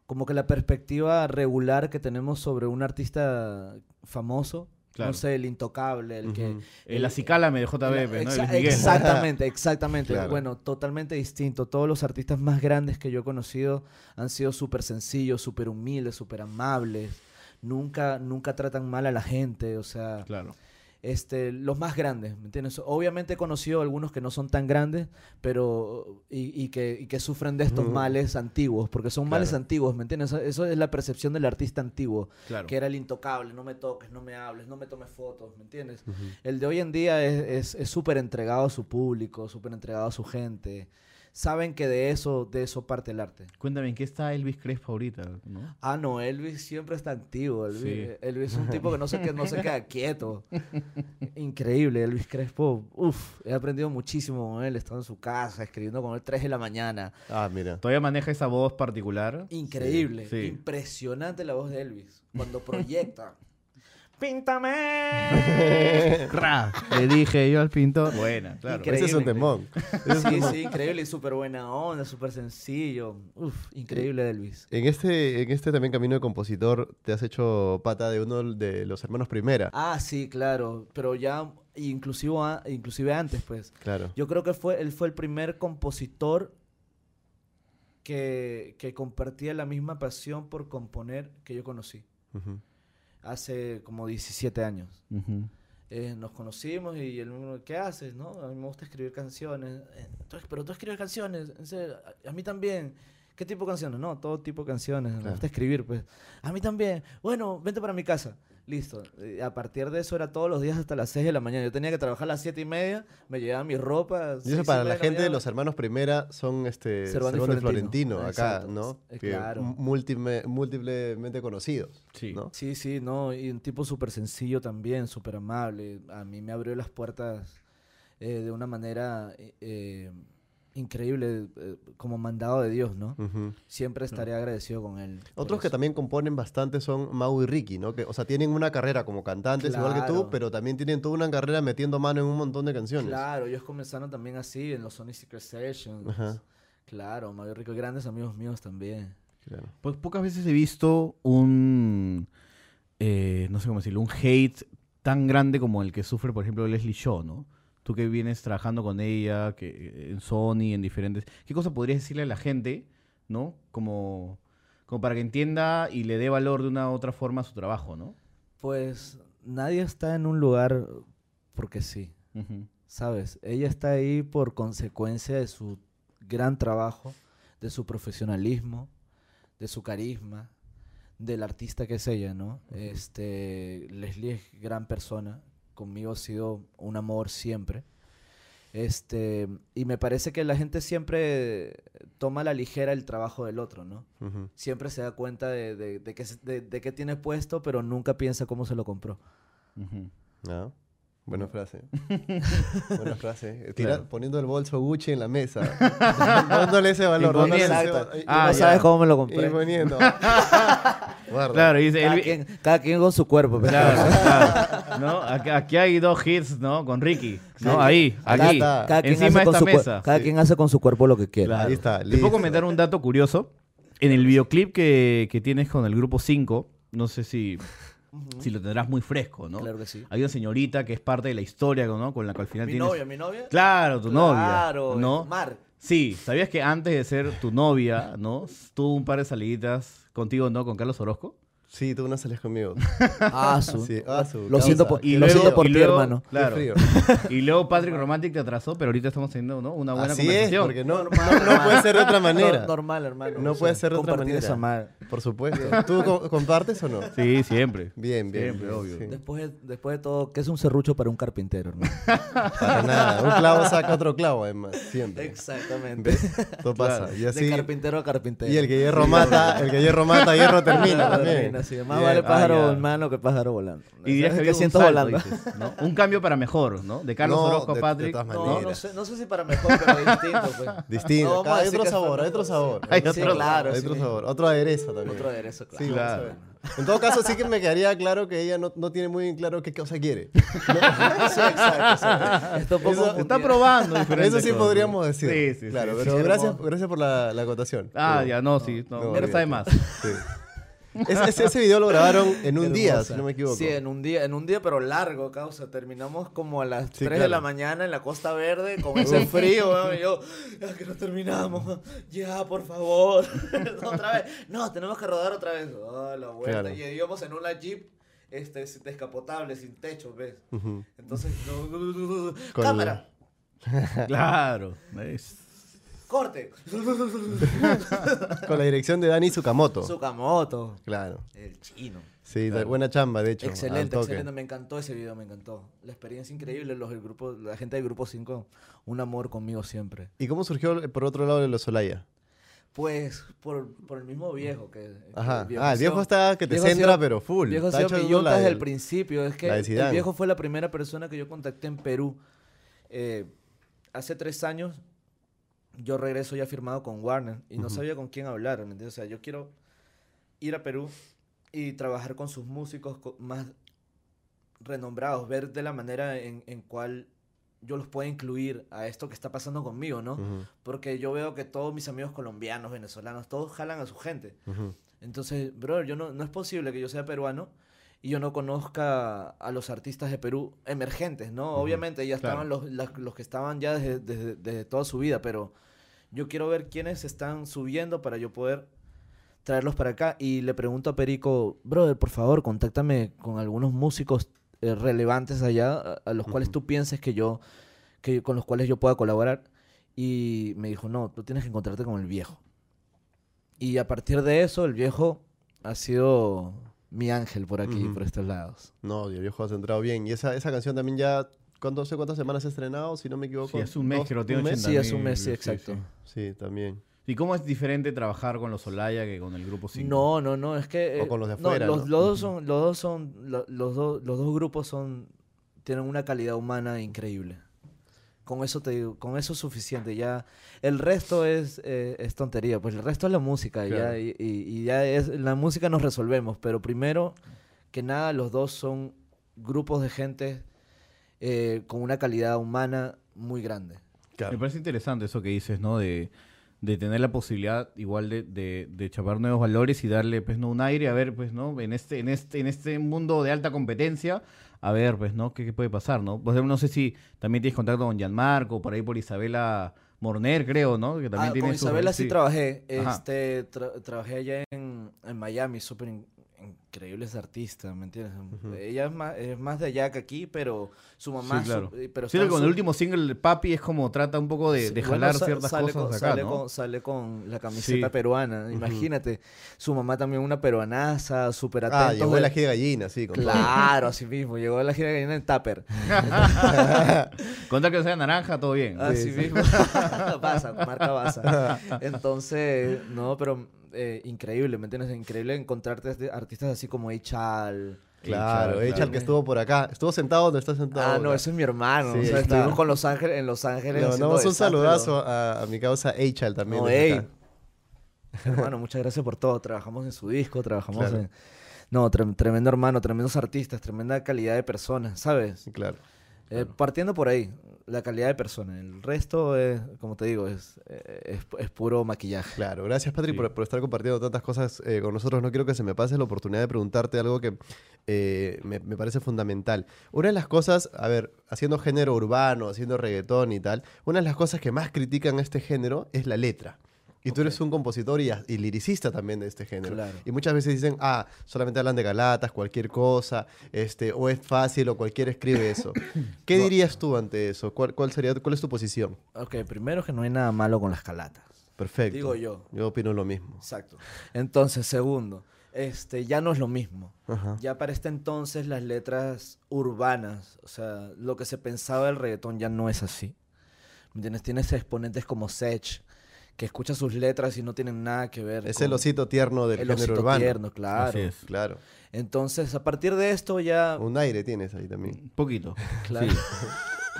como que la perspectiva regular que tenemos sobre un artista famoso. Claro. No sé, el intocable, el que... El Acicálame de JBP, ¿no? Exa- Luis Miguel. Exactamente, exactamente. Claro. Bueno, totalmente distinto. Todos los artistas más grandes que yo he conocido han sido súper sencillos, súper humildes, súper amables. Nunca, nunca tratan mal a la gente, o sea, Claro. Este, los más grandes, ¿me entiendes? Obviamente he conocido algunos que no son tan grandes, pero y, y que, y que sufren de estos Ujú. males antiguos, porque son males Claro. antiguos, ¿me entiendes? Eso, eso es la percepción del artista antiguo, Claro. que era el intocable, no me toques, no me hables, no me tomes fotos, ¿me entiendes? El de hoy en día es- es es súper entregado a su público, súper entregado a su gente. Saben que de eso, de eso parte el arte. Cuéntame, ¿en qué está Elvis Crespo ahorita? ¿no? Ah, no, Elvis siempre está activo. Elvis, Sí. Elvis es un tipo que no se, que no se queda quieto. Increíble, Elvis Crespo. Uf, he aprendido muchísimo con él. He estado en su casa escribiendo con él 3 de la mañana. Ah, mira. ¿Todavía maneja esa voz particular? Increíble, Sí. impresionante la voz de Elvis. Cuando proyecta. ¡Píntame! ¡Ra! Le dije yo al pintor. Buena, claro. Increíble. Ese es un temón. Sí, sí, increíble y súper buena onda, súper sencillo. Uf, increíble Elvis. En este, en este también camino de compositor te has hecho pata de uno de los hermanos Primera. Ah, sí, claro, pero ya inclusive, inclusive antes, pues. Claro. Yo creo que fue, él fue el primer compositor que, que compartía la misma pasión por componer que yo conocí Ujú. Hace como 17 años. Eh, nos conocimos y él me ¿qué haces? No? A mí me gusta escribir canciones. "Eh, tú- pero tú escribes canciones, en serio, a, a mí también. ¿Qué tipo de canciones? No, todo tipo de canciones. Me gusta escribir, pues. A mí también. Bueno, vente para mi casa. Listo. A partir de eso era todos los días hasta las 6 de la mañana. Yo tenía que trabajar a las 7 y media, me llevaba mi ropa. Y eso para la gente de los hermanos Primera son este Cervantes y Cervantes y Florentino. Florentino, acá, exacto. ¿no? Eh, claro. múltiple- múltiplemente conocidos. Sí. ¿no? Sí, sí, no, y un tipo súper sencillo también, súper amable. A mí me abrió las puertas eh, de una manera eh, eh, increíble, eh, como mandado de Dios, ¿no? Siempre estaré agradecido con él. Otros que también componen bastante son Mau y Ricky, ¿no? Que, o sea, tienen una carrera como cantantes igual que tú, pero también tienen toda una carrera metiendo mano en un montón de canciones. Claro, ellos comenzaron también así, en los Sony Secret Sessions. Ajá. Claro, Rico, y grandes amigos míos también. Claro. Pues pocas veces he visto un, eh, no sé cómo decirlo, un hate tan grande como el que sufre, por ejemplo, Leslie Shaw, ¿no? Tú que vienes trabajando con ella, que en Sony, en diferentes... ¿Qué cosa podrías decirle a la gente, ¿no? Como, como para que entienda y le dé valor de una u otra forma a su trabajo, ¿no? Pues nadie está en un lugar porque sí. ¿sabes? Ella está ahí por consecuencia de su gran trabajo, de su profesionalismo, de su carisma, del artista que es ella, ¿no? Este, Leslie es gran persona, conmigo ha sido un amor siempre. Este, y me parece que la gente siempre toma a la ligera el trabajo del otro, ¿no? Siempre se da cuenta de, de, de que, de, de qué tiene puesto, pero nunca piensa cómo se lo compró. Ujú. Ah, Buena frase. Buena frase. Tira- Claro. Poniendo el bolso Gucci en la mesa. dándole ese valor. dándole ese Exacto. va- y- Ah, no ya. sabes cómo me lo y compré. poniendo. Guarda. Claro, y dice... Cada, quien, cada quien con su cuerpo. pero- Claro, claro, ¿no? Aquí, aquí hay dos hits, ¿no? Con Ricky, ¿no? Ahí, Acá aquí, está. Cada quien, encima hace de con esta mesa. cada Sí. quien hace con su cuerpo lo que quiere. Claro. Ahí está, Te listo. puedo comentar un dato curioso. En el videoclip que, que tienes con el grupo 5, no sé si, si lo tendrás muy fresco, ¿no? Claro que sí. Hay una señorita que es parte de la historia, ¿no? Con la que al final Mi tienes... novia, mi novia. Claro, tu novia, Claro, ¿no? Mar. Sí, ¿sabías que antes de ser tu novia, ¿no? Tuvo un par de saliditas contigo, ¿no? Con Carlos Orozco. Sí, tú no sales conmigo. Ah, su. Sí, ah, su Lo causa. siento por, Y lo luego- siento por y ti, luego- hermano. Claro. Qué frío. Y luego Patrick Romantic te atrasó, pero ahorita estamos teniendo ¿no? una buena Así es, conversación. porque no, no, no puede ser de otra manera. No- normal, hermano. No o puede sea, ser de otra manera. esa. Por supuesto. ¿Tú co- compartes o no? Sí, siempre. Bien, bien. Siempre, bien, obvio. sí. Después, de, después de todo, ¿qué es un serrucho para un carpintero, hermano? Para nada. Un clavo saca otro clavo, además. Siempre. Exactamente. ¿Ves? Todo pasa. Claro. Y así. De carpintero a carpintero. Y el que hierro mata, el que hierro mata, hierro termina también. Así. Más Bien. vale pájaro Ah, ya. en mano que pájaro volando. Y dirías que ¿Sabes había qué un siento volando? dices, ¿no? Un cambio para mejor, ¿no? De Carlos No, Orozco a de- de Patrick. todas No, maneras. no sé, no sé si para mejor, pero distinto. Pues. Distinto. No vamos Cada- a hay decir otro que sabor, hay otro sabor. Hay Sí, otro- claro. Hay sí. otro sabor. Otro aderezo también. Otro aderezo, claro. Sí, Claro. vamos a ver. En todo caso, sí que me quedaría claro que ella no, no tiene muy bien claro qué cosa quiere. Sí, exacto. exacto. Está un poco Eso- Se está confundida. probando diferentes Eso sí cosas. podríamos decir. Sí, sí, Claro, sí. pero Sí, gracias, gracias por la, la acotación. Ah, Pero- ya, no, sí. No, no, no sabe más. Sí. Ese, ese- ese video lo grabaron en un día, si no me equivoco. Sí, en un día, en un día, pero largo, causa. Terminamos como a las Sí, 3 de claro. la mañana en la Costa Verde con ese frío, weón, y yo, ya que no terminamos, ya, por favor. otra vez. No, tenemos que rodar otra vez. Ah, la vuelta. Claro. Y íbamos en una Jeep este, descapotable, sin techo, ¿ves? Ujú. Entonces, no, Con cámara, Claro. es- corte. Con la dirección de Dani Tsukamoto. Sukamoto, Claro. el chino. Sí, buena chamba, de hecho. Excelente, excelente. Me encantó ese video, me encantó. La experiencia increíble, los del grupo, la gente del grupo 5, un amor conmigo siempre. ¿Y cómo surgió, por otro lado, de los Solaya? Pues por, por el mismo viejo que. que Ajá. el Ah, el viejo está que te centra, sido- pero full. El viejo ha Está la yunta desde el principio. Es que el viejo fue la primera persona que yo contacté en Perú. Eh, hace tres años yo regreso ya firmado con Warner y no sabía con quién hablar. ¿me entiendes? O sea, yo quiero ir a Perú y trabajar con sus músicos co- más renombrados, ver de la manera en, en cual yo los puedo incluir a esto que está pasando conmigo, ¿no? Porque yo veo que todos mis amigos colombianos, venezolanos, todos jalan a su gente. Entonces, bro, yo no, no es posible que yo sea peruano y yo no conozca a los artistas de Perú emergentes, ¿no? Obviamente ya claro. estaban los, los que estaban ya desde, desde- desde toda su vida, pero yo quiero ver quiénes están subiendo para yo poder traerlos para acá. Y le pregunto a Perico, brother, por favor, contáctame con algunos músicos eh, relevantes allá a, a los cuales tú pienses que yo, que con los cuales yo pueda colaborar. Y me dijo, no, tú tienes que encontrarte con el viejo. Y a partir de eso, el viejo ha sido mi ángel por aquí, por estos lados. No, el viejo ha centrado bien. Y esa, esa canción también ya, ¿cuánto, sé cuántas semanas ha estrenado? Si no me equivoco. Sí, hace un mes, creo, tiene un mes. 80 Sí, hace un mes, sí, exacto. sí. Sí, también. ¿Y cómo es diferente trabajar con los Olaya que con el grupo 5? No, no, no, es que... O eh, con los de no, afuera, los, ¿no? los dos son, los dos son, lo- los, dos, los dos grupos son, tienen una calidad humana increíble. Con eso te digo, con eso es suficiente. Ya, el resto es, eh, es tontería, pues el resto es la música, y Claro. ya, y, y- y ya es, la música nos resolvemos, pero primero que nada los dos son grupos de gente eh, con una calidad humana muy grande. Claro. Me parece interesante eso que dices, ¿no? De, de tener la posibilidad igual de, de, de chapar nuevos valores y darle, pues, ¿no? Un aire, a ver, pues, ¿no? En este, en este, en este mundo de alta competencia, a ver, pues, ¿no? ¿Qué, qué puede pasar, no? Pues, no sé si también tienes contacto con Gianmarco, por ahí por Isabela Morner, creo, ¿no? Que también Ah, tiene con su- Isabela sí, trabajé. Ajá. Este, tra- trabajé allá en, en Miami, súper increíbles artistas, ¿me entiendes? Ella es más, es más de allá que aquí, pero su mamá... Sí, claro. su- eh, pero que con su- el último single, Papi, es como trata un poco de, Sí, de jalar ciertas sale cosas con, de acá, sale ¿no? con, sale con la camiseta Sí. peruana, imagínate. Su mamá también una peruanaza, súper atenta. Ah, llegó la gira de gallina, sí. con. Claro, así mismo. Llegó la gira de gallina en Tupper. Contra que sea naranja, todo bien. Así mismo. Baza, marca Baza. Entonces, no, pero eh, increíble, ¿me entiendes? Increíble encontrarte este- artistas así como Echal. Claro, Claro, Echal claro. que estuvo por acá. ¿Estuvo sentado donde está sentado? Ah, no, ese es mi hermano. Sí, o sea, estuvimos con Los Ángeles, en Los Ángeles. Le mandamos un saludazo a, a mi causa Echal también. No, ey. Hermano, muchas gracias por todo. Trabajamos en su disco, trabajamos Claro. en... No, trem- tremendo hermano, tremendos artistas, tremenda calidad de personas, ¿sabes? Claro. Eh, partiendo por ahí, la calidad de persona. El resto, es, como te digo, es, eh, es, es puro maquillaje. Claro, gracias Patrick Sí. por, por estar compartiendo tantas cosas eh, con nosotros. No quiero que se me pase la oportunidad de preguntarte algo que eh, me, me parece fundamental. Una de las cosas, a ver, haciendo género urbano, haciendo reggaetón y tal, una de las cosas que más critican a este género es la letra. Y tú eres un compositor y, liricista también de este género. Claro. Y muchas veces dicen, ah, solamente hablan de galatas, cualquier cosa, este, o es fácil, o cualquiera escribe eso. ¿Qué dirías tú ante eso? ¿Cuál, cuál sería, cuál es tu posición? Ok, primero que no hay nada malo con las calatas. Perfecto. Digo yo. Yo opino lo mismo. Exacto. Entonces, segundo, este, ya no es lo mismo. Ajá. Ya para este entonces las letras urbanas, o sea, lo que se pensaba del reggaetón ya no es así. ¿Me entiendes? Tienes exponentes como Sech, que escucha sus letras y no tienen nada que ver Es con el osito tierno del el género osito urbano. tierno, claro. Así es. Claro. Entonces, a partir de esto ya... Un aire tienes ahí también. Un poquito. Claro. Sí.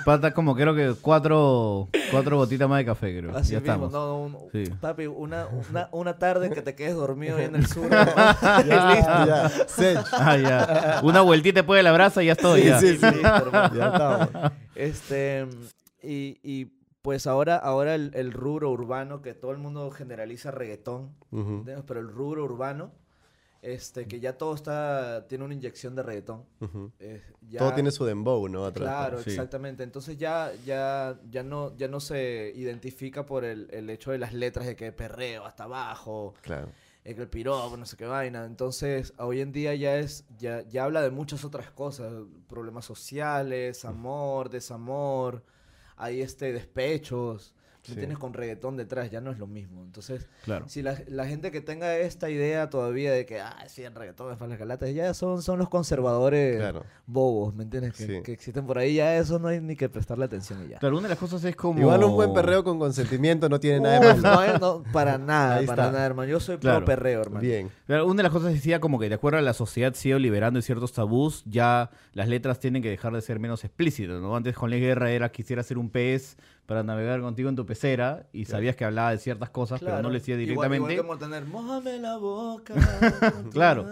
Falta como creo que cuatro, cuatro gotitas más de café, creo. Así ya mismo, estamos. no, un- Sí. papi, una, una, una tarde que te quedes dormido ahí en el sur. listo. ya, Sech. Ah, ya. Una vueltita después de la brasa y ya estoy. ya. Sí, sí, listo. Ya estamos. Este, y, y pues ahora, ahora el, el rubro urbano, que todo el mundo generaliza reggaetón, pero el rubro urbano, este, que ya todo está, tiene una inyección de reggaetón. Eh, ya- Todo tiene su dembow, ¿no? Atrás. Claro, Sí. exactamente. Entonces ya, ya, ya no, ya no se identifica por el, el hecho de las letras de que perreo hasta abajo, Claro. eh, que el piropo, no sé qué vaina. Entonces, hoy en día ya es, ya, ya habla de muchas otras cosas, problemas sociales, amor, desamor, hay este despechos. ¿Me Sí. entiendes? Con reggaetón detrás, ya no es lo mismo. Entonces, Claro. si la, la gente que tenga esta idea todavía de que, ah, sí, el reggaetón es para las galatas, ya son, son los conservadores Claro. bobos, ¿me entiendes? Que, Sí. que existen por ahí, ya eso no hay ni que prestarle atención y ya. Claro, una de las cosas es como... Igual un buen perreo con consentimiento no tiene nada de malo. no, eh, no, para nada, Ahí para está. nada, hermano. Yo soy Claro. pro perreo, hermano. Bien. Una de las cosas decía como que de acuerdo a la sociedad se ha ido liberando de ciertos tabús, ya las letras tienen que dejar de ser menos explícitas, ¿no? Antes con la guerra era quisiera ser un pez para navegar contigo en tu pecera y sabías que hablaba de ciertas cosas, pero no le decía Igual- directamente. Igual, que Montaner, "Mójame la boca. Claro.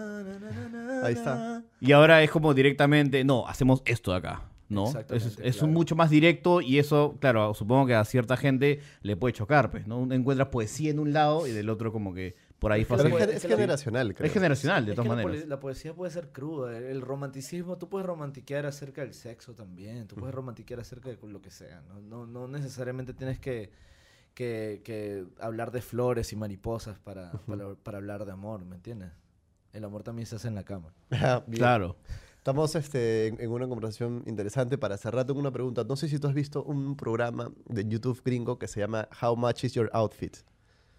Ahí está. Y ahora es como directamente, no, hacemos esto de acá, ¿no? Es, es claro. un mucho más directo y eso, claro, supongo que a cierta gente le puede chocar, pues, ¿no? Encuentras poesía en un lado y del otro como que por ahí fácil. es, generacional, creo. Es generacional, de Es todas maneras. la poesía puede ser cruda. El, el romanticismo, tú puedes romantiquear acerca del sexo también. Tú puedes romantiquear acerca de lo que sea. No, no, no necesariamente tienes que, que, que hablar de flores y mariposas para, para, para hablar de amor, ¿me entiendes? El amor también se hace en la cama. Ah. Claro. Estamos este, en, en una conversación interesante. Para cerrar, tengo una pregunta. No sé si tú has visto un programa de YouTube gringo que se llama How Much is Your Outfit?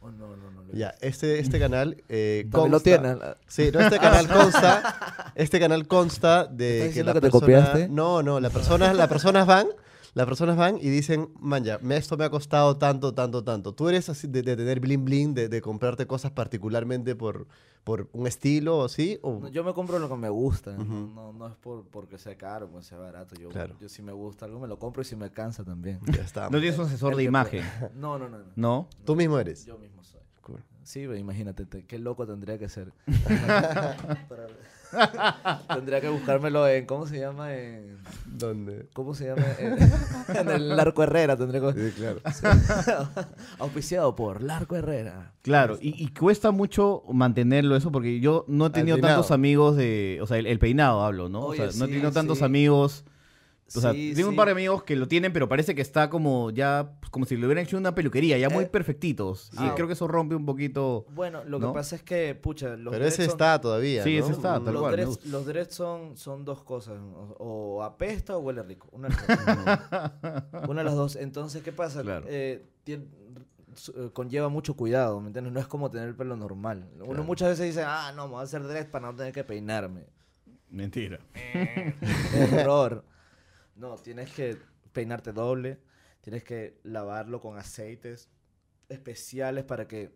Oh, no, no, no. Ya, este, este canal. Eh, También lo consta- tienen. la- Sí, no, este canal consta. Este canal consta de ¿Estás que la que te persona- copiaste? No, no, las personas, las personas van. Las personas van y dicen, man, ya, me- esto me ha costado tanto, tanto, tanto. ¿Tú eres así de, de tener bling bling, de, de comprarte cosas particularmente por, por un estilo o así? O... No, yo me compro lo que me gusta. No, no es por, porque sea caro, porque sea barato. Yo, Claro. yo si me gusta algo me lo compro y si me cansa también. Ya está. No tienes un asesor de imagen. No, no, no. no. ¿no? Tú mismo eres. Yo mismo soy. Cool. Sí, imagínate, te- qué loco tendría que ser. Tendría que buscármelo en, ¿cómo se llama? En, ¿Dónde? ¿Cómo se llama? En, en el Larco Herrera tendría que... Sí, claro. Auspiciado por Larco Herrera. Claro, y, y cuesta mucho mantenerlo eso porque yo no he tenido tantos amigos de, o sea, el, el peinado hablo, ¿no? Oye, o sea, no he sí, tenido tantos sí. amigos. O sea, Sí, tengo un par de amigos que lo tienen, pero parece que está como ya, pues, como si le hubieran hecho una peluquería, ya muy Eh, perfectitos. Y ah, creo que eso rompe un poquito. Bueno, lo ¿No? que pasa es que, pucha, los Pero ese son- está todavía. Sí, ¿no? ese está, tal los cual, dreads, los dreads son, son dos cosas, o, o apesta o huele rico, una de las dos. Una de las dos. Entonces, ¿qué pasa? Claro. Eh, eh, conlleva mucho cuidado, ¿me entiendes? No es como tener el pelo normal. Uno Claro. muchas veces dice, ah, no, me voy a hacer dreads para no tener que peinarme. Mentira. Error. No, tienes que peinarte doble, tienes que lavarlo con aceites especiales para que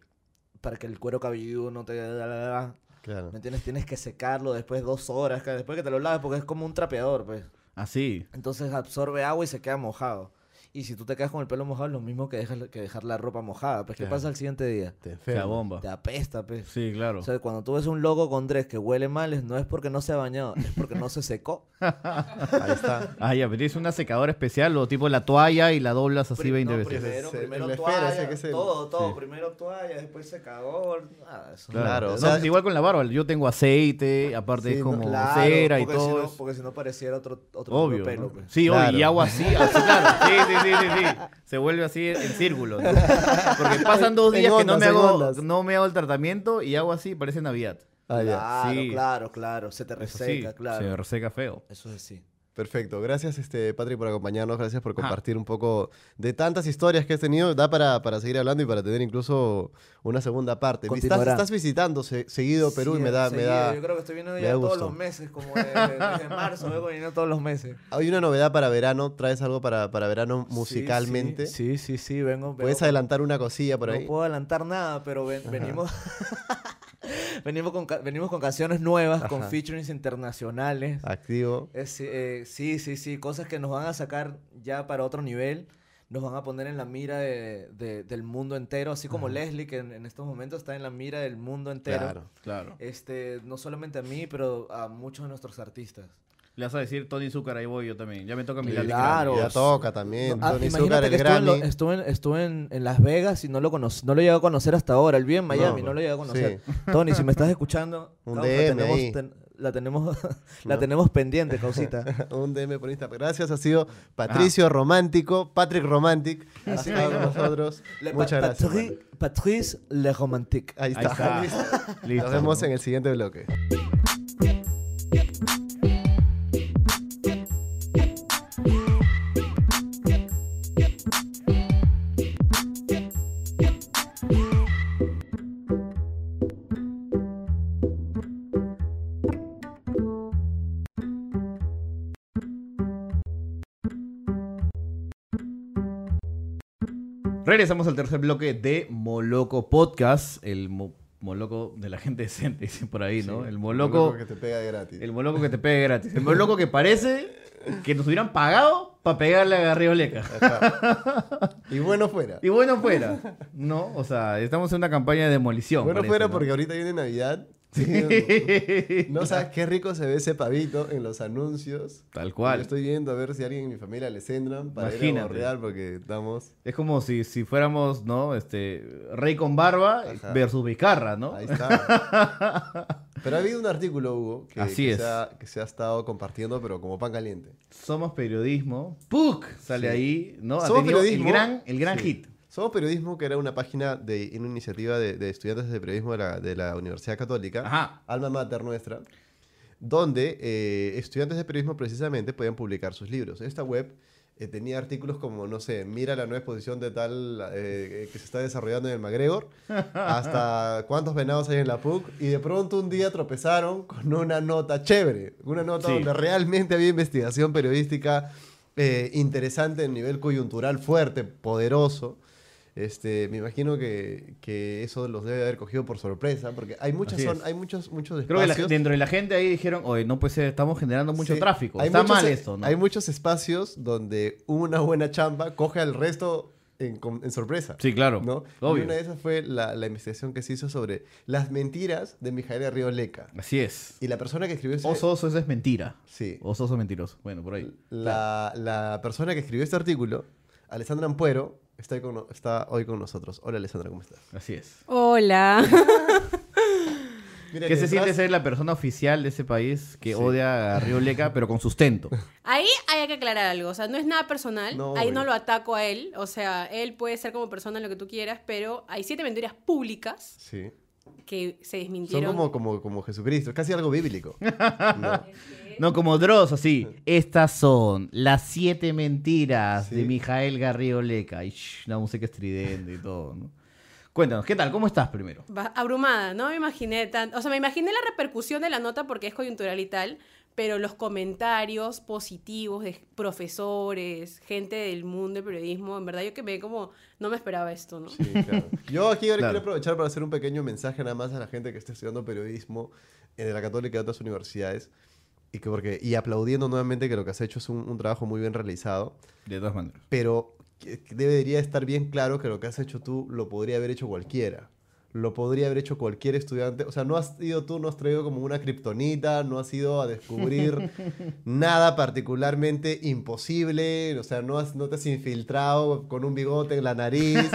para que el cuero cabelludo no te Claro. ¿Me entiendes? Tienes que secarlo después de dos horas, después que te lo laves, porque es como un trapeador, pues. Así. Entonces absorbe agua y se queda mojado. Y si tú te quedas con el pelo mojado, es lo mismo que, dejar, que dejar la ropa mojada. Pues, ¿qué Claro. pasa al siguiente día? Te enferma. bomba. Te apesta, pues. Sí, claro. O sea, cuando tú ves un logo con dress que huele mal, es- no es porque no se ha bañado, es porque no se secó. Ahí está. Ah, ya, pero tienes una secadora especial o tipo la toalla y la doblas así Pri- 20 no, veces. Primero, primero el esfera, toalla, ese que es el- todo, todo. Sí. Primero toalla, después secador. nada, eso no- Claro, o No, sea- igual con la barba. Yo tengo aceite, aparte Sí, es no, como Claro, cera y si todo. no- porque si no pareciera otro, otro Obvio. tipo de pelo. ¿no? pues. Sí, Claro. obvio, y hago así, así, claro. Sí, sí, sí, sí, sí. Se vuelve así en círculo. ¿no? Porque pasan dos días que no me hago, no me hago el tratamiento y hago así, parece Navidad. Ah. Claro, Sí. claro, claro. Se te sí, reseca, claro. se reseca feo. Eso es así. Perfecto. Gracias, este, Patrick, por acompañarnos. Gracias por Ajá. compartir un poco de tantas historias que has tenido. Da para, para seguir hablando y para tener incluso una segunda parte. Estás, visitando se- seguido Perú y me da, me da... Yo creo que estoy viniendo me ya da todos gusto. los meses, como desde, desde marzo, vengo viniendo todos los meses. Hay una novedad para verano. ¿Traes algo para, para verano musicalmente? Sí, sí, sí, sí, vengo. ¿Puedes vengo- adelantar una cosilla por no ahí? puedo adelantar nada, pero ven- venimos, venimos, con, ca- venimos con canciones nuevas, con featurings internacionales. Activo. Es, eh, sí, sí, sí, cosas que nos van a sacar ya para otro nivel. Nos van a poner en la mira de- de- del mundo entero, así como Leslie, que en, en estos momentos está en la mira del mundo entero. Claro. Claro. Este, no solamente a mí, pero a muchos de nuestros artistas. Le vas a decir Tony Zucker, ahí voy yo también. Ya me toca mi Claro. Ya toca también. No, ah, Tony imagínate Zucker, el que estuve, en lo- Grammy. estuve en, estuve en- en Las Vegas y no lo conocí, no lo llegué a conocer hasta ahora. Él vive en Miami, no, No, lo llegué a conocer. sí. Tony, si me estás escuchando, Un DM tenemos, ahí. ten- la tenemos, la No. tenemos pendiente, causita. un DM por Instagram. Gracias, ha sido Patricio Romántico, Patrick Romantic. Ha Así estado mismo. con nosotros. Le- Muchas Pa- gracias. Patrice Le Romantique. Ahí Ahí está. está. Listo. Nos vemos en el siguiente bloque. Regresamos al tercer bloque de Moloco Podcast. El mo- Moloco de la gente decente, dicen por ahí, ¿no? Sí, el Moloco. que te pega gratis. El Moloco que te pegue gratis. El Moloco que parece que nos hubieran pagado para pegarle a Garrioleca. Y bueno fuera. Y bueno fuera, ¿no? O sea, estamos en una campaña de demolición. Bueno parece, fuera ¿no? porque ahorita viene Navidad. No sabes qué rico se ve ese pavito en los anuncios. Tal Yo cual. estoy viendo a ver si alguien en mi familia le centran para ir a porque estamos... Es como si, si fuéramos, ¿no? Este, Rey con barba Ajá. versus Vizcarra, ¿no? Ahí está. Pero ha habido un artículo, Hugo, que, Así que es. Se ha, que se ha estado compartiendo, pero como pan caliente. Somos periodismo. ¡Puc! Sale Sí. ahí, ¿no? Somos periodismo. El gran, el gran Sí. hit. Somos Periodismo, que era una página de una iniciativa de, de estudiantes de periodismo de la, de la Universidad Católica, Ajá. alma mater nuestra. donde eh, estudiantes de periodismo precisamente podían publicar sus libros. Esta web eh, tenía artículos como, no sé, mira la nueva exposición de tal eh, que se está desarrollando en el MacGregor, hasta cuántos venados hay en la PUC, y de pronto un día tropezaron con una nota chévere, una nota Sí. donde realmente había investigación periodística eh, interesante en nivel coyuntural fuerte, poderoso. Este, me imagino que, que eso los debe haber cogido por sorpresa, porque hay muchas son, hay muchos, muchos Creo que la- espacios. dentro de la gente ahí dijeron, oye, no puede ser, estamos generando mucho Sí, tráfico. Está muchos- mal esto, ¿no? Hay muchos espacios donde una buena chamba coge al resto en, sorpresa. Sí, claro. ¿no? Obvio. Y una de esas fue la, la investigación que se hizo sobre las mentiras de Mijael Río Leca. Así es. Y la persona que escribió ese... Oso, oso, eso es mentira. Sí. Oso, oso mentiroso. Bueno, por ahí. La, la persona que escribió este artículo, Alessandra Ampuero, está, hoy con, está hoy con nosotros. Hola, Alessandra, ¿cómo estás? Así es. Hola. Mira, ¿Qué se siente ser la persona oficial de ese país que Sí. odia a Río Leca, pero con sustento? Ahí hay que aclarar algo, o sea, no es nada personal, No, ahí obvio. no lo ataco a él, o sea, él puede ser como persona lo que tú quieras, pero hay siete mentiras públicas Sí. que se Son desmintieron. como, como, como Jesucristo, es casi algo bíblico. No. No como Dross, así. Estas son las siete mentiras Sí. de Mijael Garrido Leca. Y shh, la música estridente y todo, ¿no? Cuéntanos, ¿qué tal? ¿Cómo estás primero? Abrumada, no me imaginé tan, o sea, me imaginé la repercusión de la nota porque es coyuntural y tal, pero los comentarios positivos de profesores, gente del mundo del periodismo, en verdad yo que me como no me esperaba esto, ¿no? Sí, claro. Yo aquí ahora Claro. quiero aprovechar para hacer un pequeño mensaje nada más a la gente que está estudiando periodismo en la Católica y otras universidades. Y, que porque, y aplaudiendo nuevamente que lo que has hecho es un, un trabajo muy bien realizado. De todas maneras. Pero debería estar bien claro que lo que has hecho tú lo podría haber hecho cualquiera. Lo podría haber hecho cualquier estudiante. O sea, no has ido tú, no has traído como una kriptonita, no has ido a descubrir nada particularmente imposible. O sea, no, has, no te has infiltrado con un bigote en la nariz.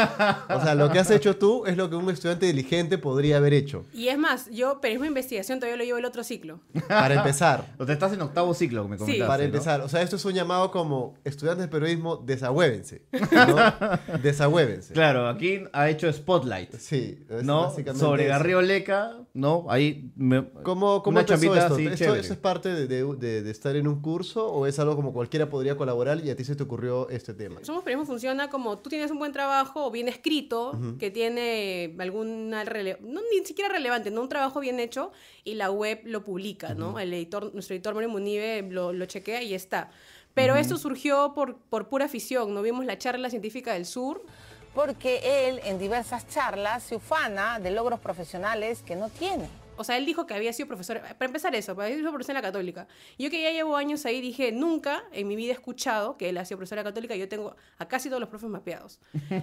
O sea, lo que has hecho tú es lo que un estudiante diligente podría haber hecho. Y es más, yo periodismo de investigación todavía lo llevo el otro ciclo. Para empezar. O sea, estás en octavo ciclo, me comentaste, Para ¿no? empezar, o sea, esto es un llamado como estudiantes de periodismo, desahuévense. ¿no? Desahuévense. Claro, aquí ha hecho Spotlight, Sí, es ¿no? Sobre eso. Garrido Leca, ¿no? Ahí me... ¿Cómo, cómo una empezó chambita esto? así, ¿Esto, chévere. esto es parte de, de- estar en un curso o es algo como cualquiera podría colaborar y a ti se te ocurrió este tema? Somos Periodismo funciona como tú tienes un buen trabajo o bien escrito, que tiene alguna rele- no ni siquiera relevante, no un trabajo bien hecho y la web lo publica, ¿no? El editor, nuestro editor Mario Munive lo, lo chequea y está. Pero esto surgió por, por pura afición, ¿no? Vimos la charla científica del sur, porque él en diversas charlas se ufana de logros profesionales que no tiene. O sea, él dijo que había sido profesor, para empezar eso, para sido profesor en la católica. Yo que ya llevo años ahí dije, nunca en mi vida he escuchado que él ha sido profesor en la católica, yo tengo a casi todos los profes mapeados.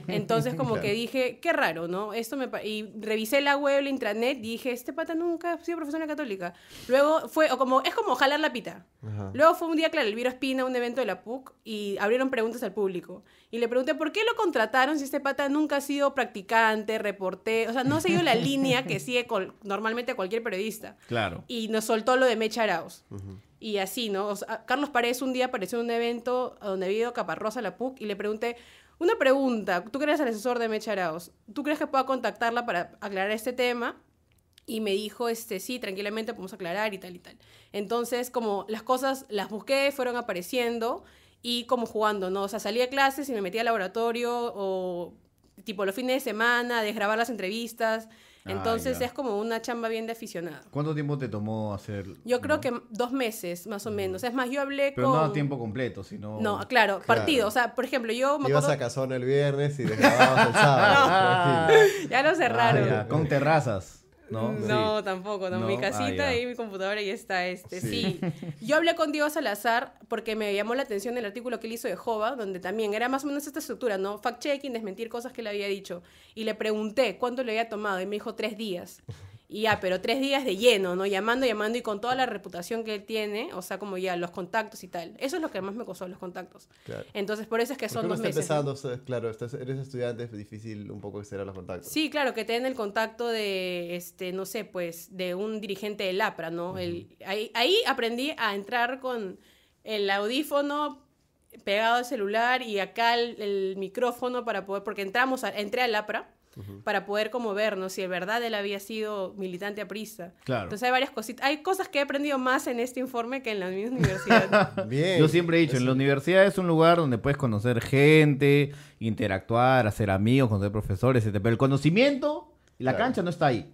Entonces como que dije, qué raro, ¿no? Esto me y revisé la web, la intranet, dije, este pata nunca ha sido profesor en la católica. Luego fue, o como, es como jalar la pita. Ajá. Luego fue un día, claro, el Viro Espina, un evento de la PUC, y abrieron preguntas al público. Y le pregunté, ¿por qué lo contrataron si este pata nunca ha sido practicante, reportero? O sea, no ha seguido la línea que sigue normalmente cualquier periodista. Claro. Y nos soltó lo de Mecha Arauz. Y así, ¿no? O sea, Carlos Paredes un día apareció en un evento donde había ido Caparrosa a la PUC y le pregunté, una pregunta, tú que eres el asesor de Mecha Arauz, ¿tú crees que pueda contactarla para aclarar este tema? Y me dijo, este, sí, tranquilamente podemos aclarar y tal y tal. Entonces, como las cosas las busqué, fueron apareciendo y como jugando, ¿no? O sea, salía de clases y me metía al laboratorio o tipo los fines de semana, de grabar las entrevistas. Entonces es como una chamba bien de aficionado. ¿Cuánto tiempo te tomó hacer? Yo creo no? que dos meses, más o menos. Es más, yo hablé Pero con... no a tiempo completo, sino... No, claro, Claro. partido. O sea, por ejemplo, yo me Ibas acuerdo... a el viernes y desgrababas el sábado. Ya lo cerraron. Ah, ya, Con terrazas, ¿no? No, Sí. tampoco, no. No, Mi ah, casita y mi computadora y está este. Sí. Sí. Yo hablé con Diego Salazar porque me llamó la atención el artículo que él hizo de Jova, donde también era más o menos esta estructura, ¿no? Fact-checking, desmentir cosas que le había dicho. Y le pregunté cuánto le había tomado y me dijo tres días. Y ya, pero tres días de lleno, ¿no? Llamando, llamando y con toda la reputación que él tiene, o sea, como ya los contactos y tal. Eso es lo que más me costó, los contactos. Claro. Entonces, por eso es que son dos meses. empezando, claro, estás- eres estudiante, es difícil un poco extender los contactos. Sí, claro, que te den el contacto de, este, no sé, pues, de un dirigente del APRA, ¿no? El- ahí, ahí aprendí a entrar con el audífono pegado al celular y acá el, el micrófono para poder, porque entramos, a- entré al APRA para poder como ver, ¿no? Si de verdad él había sido militante aprista. Claro. Entonces hay varias cositas. Hay cosas que he aprendido más en este informe que en la misma universidad. Bien. Yo siempre he dicho, en la universidad es un lugar donde puedes conocer gente, interactuar, hacer amigos, conocer profesores, etc. Pero el conocimiento, la Claro. cancha no está ahí.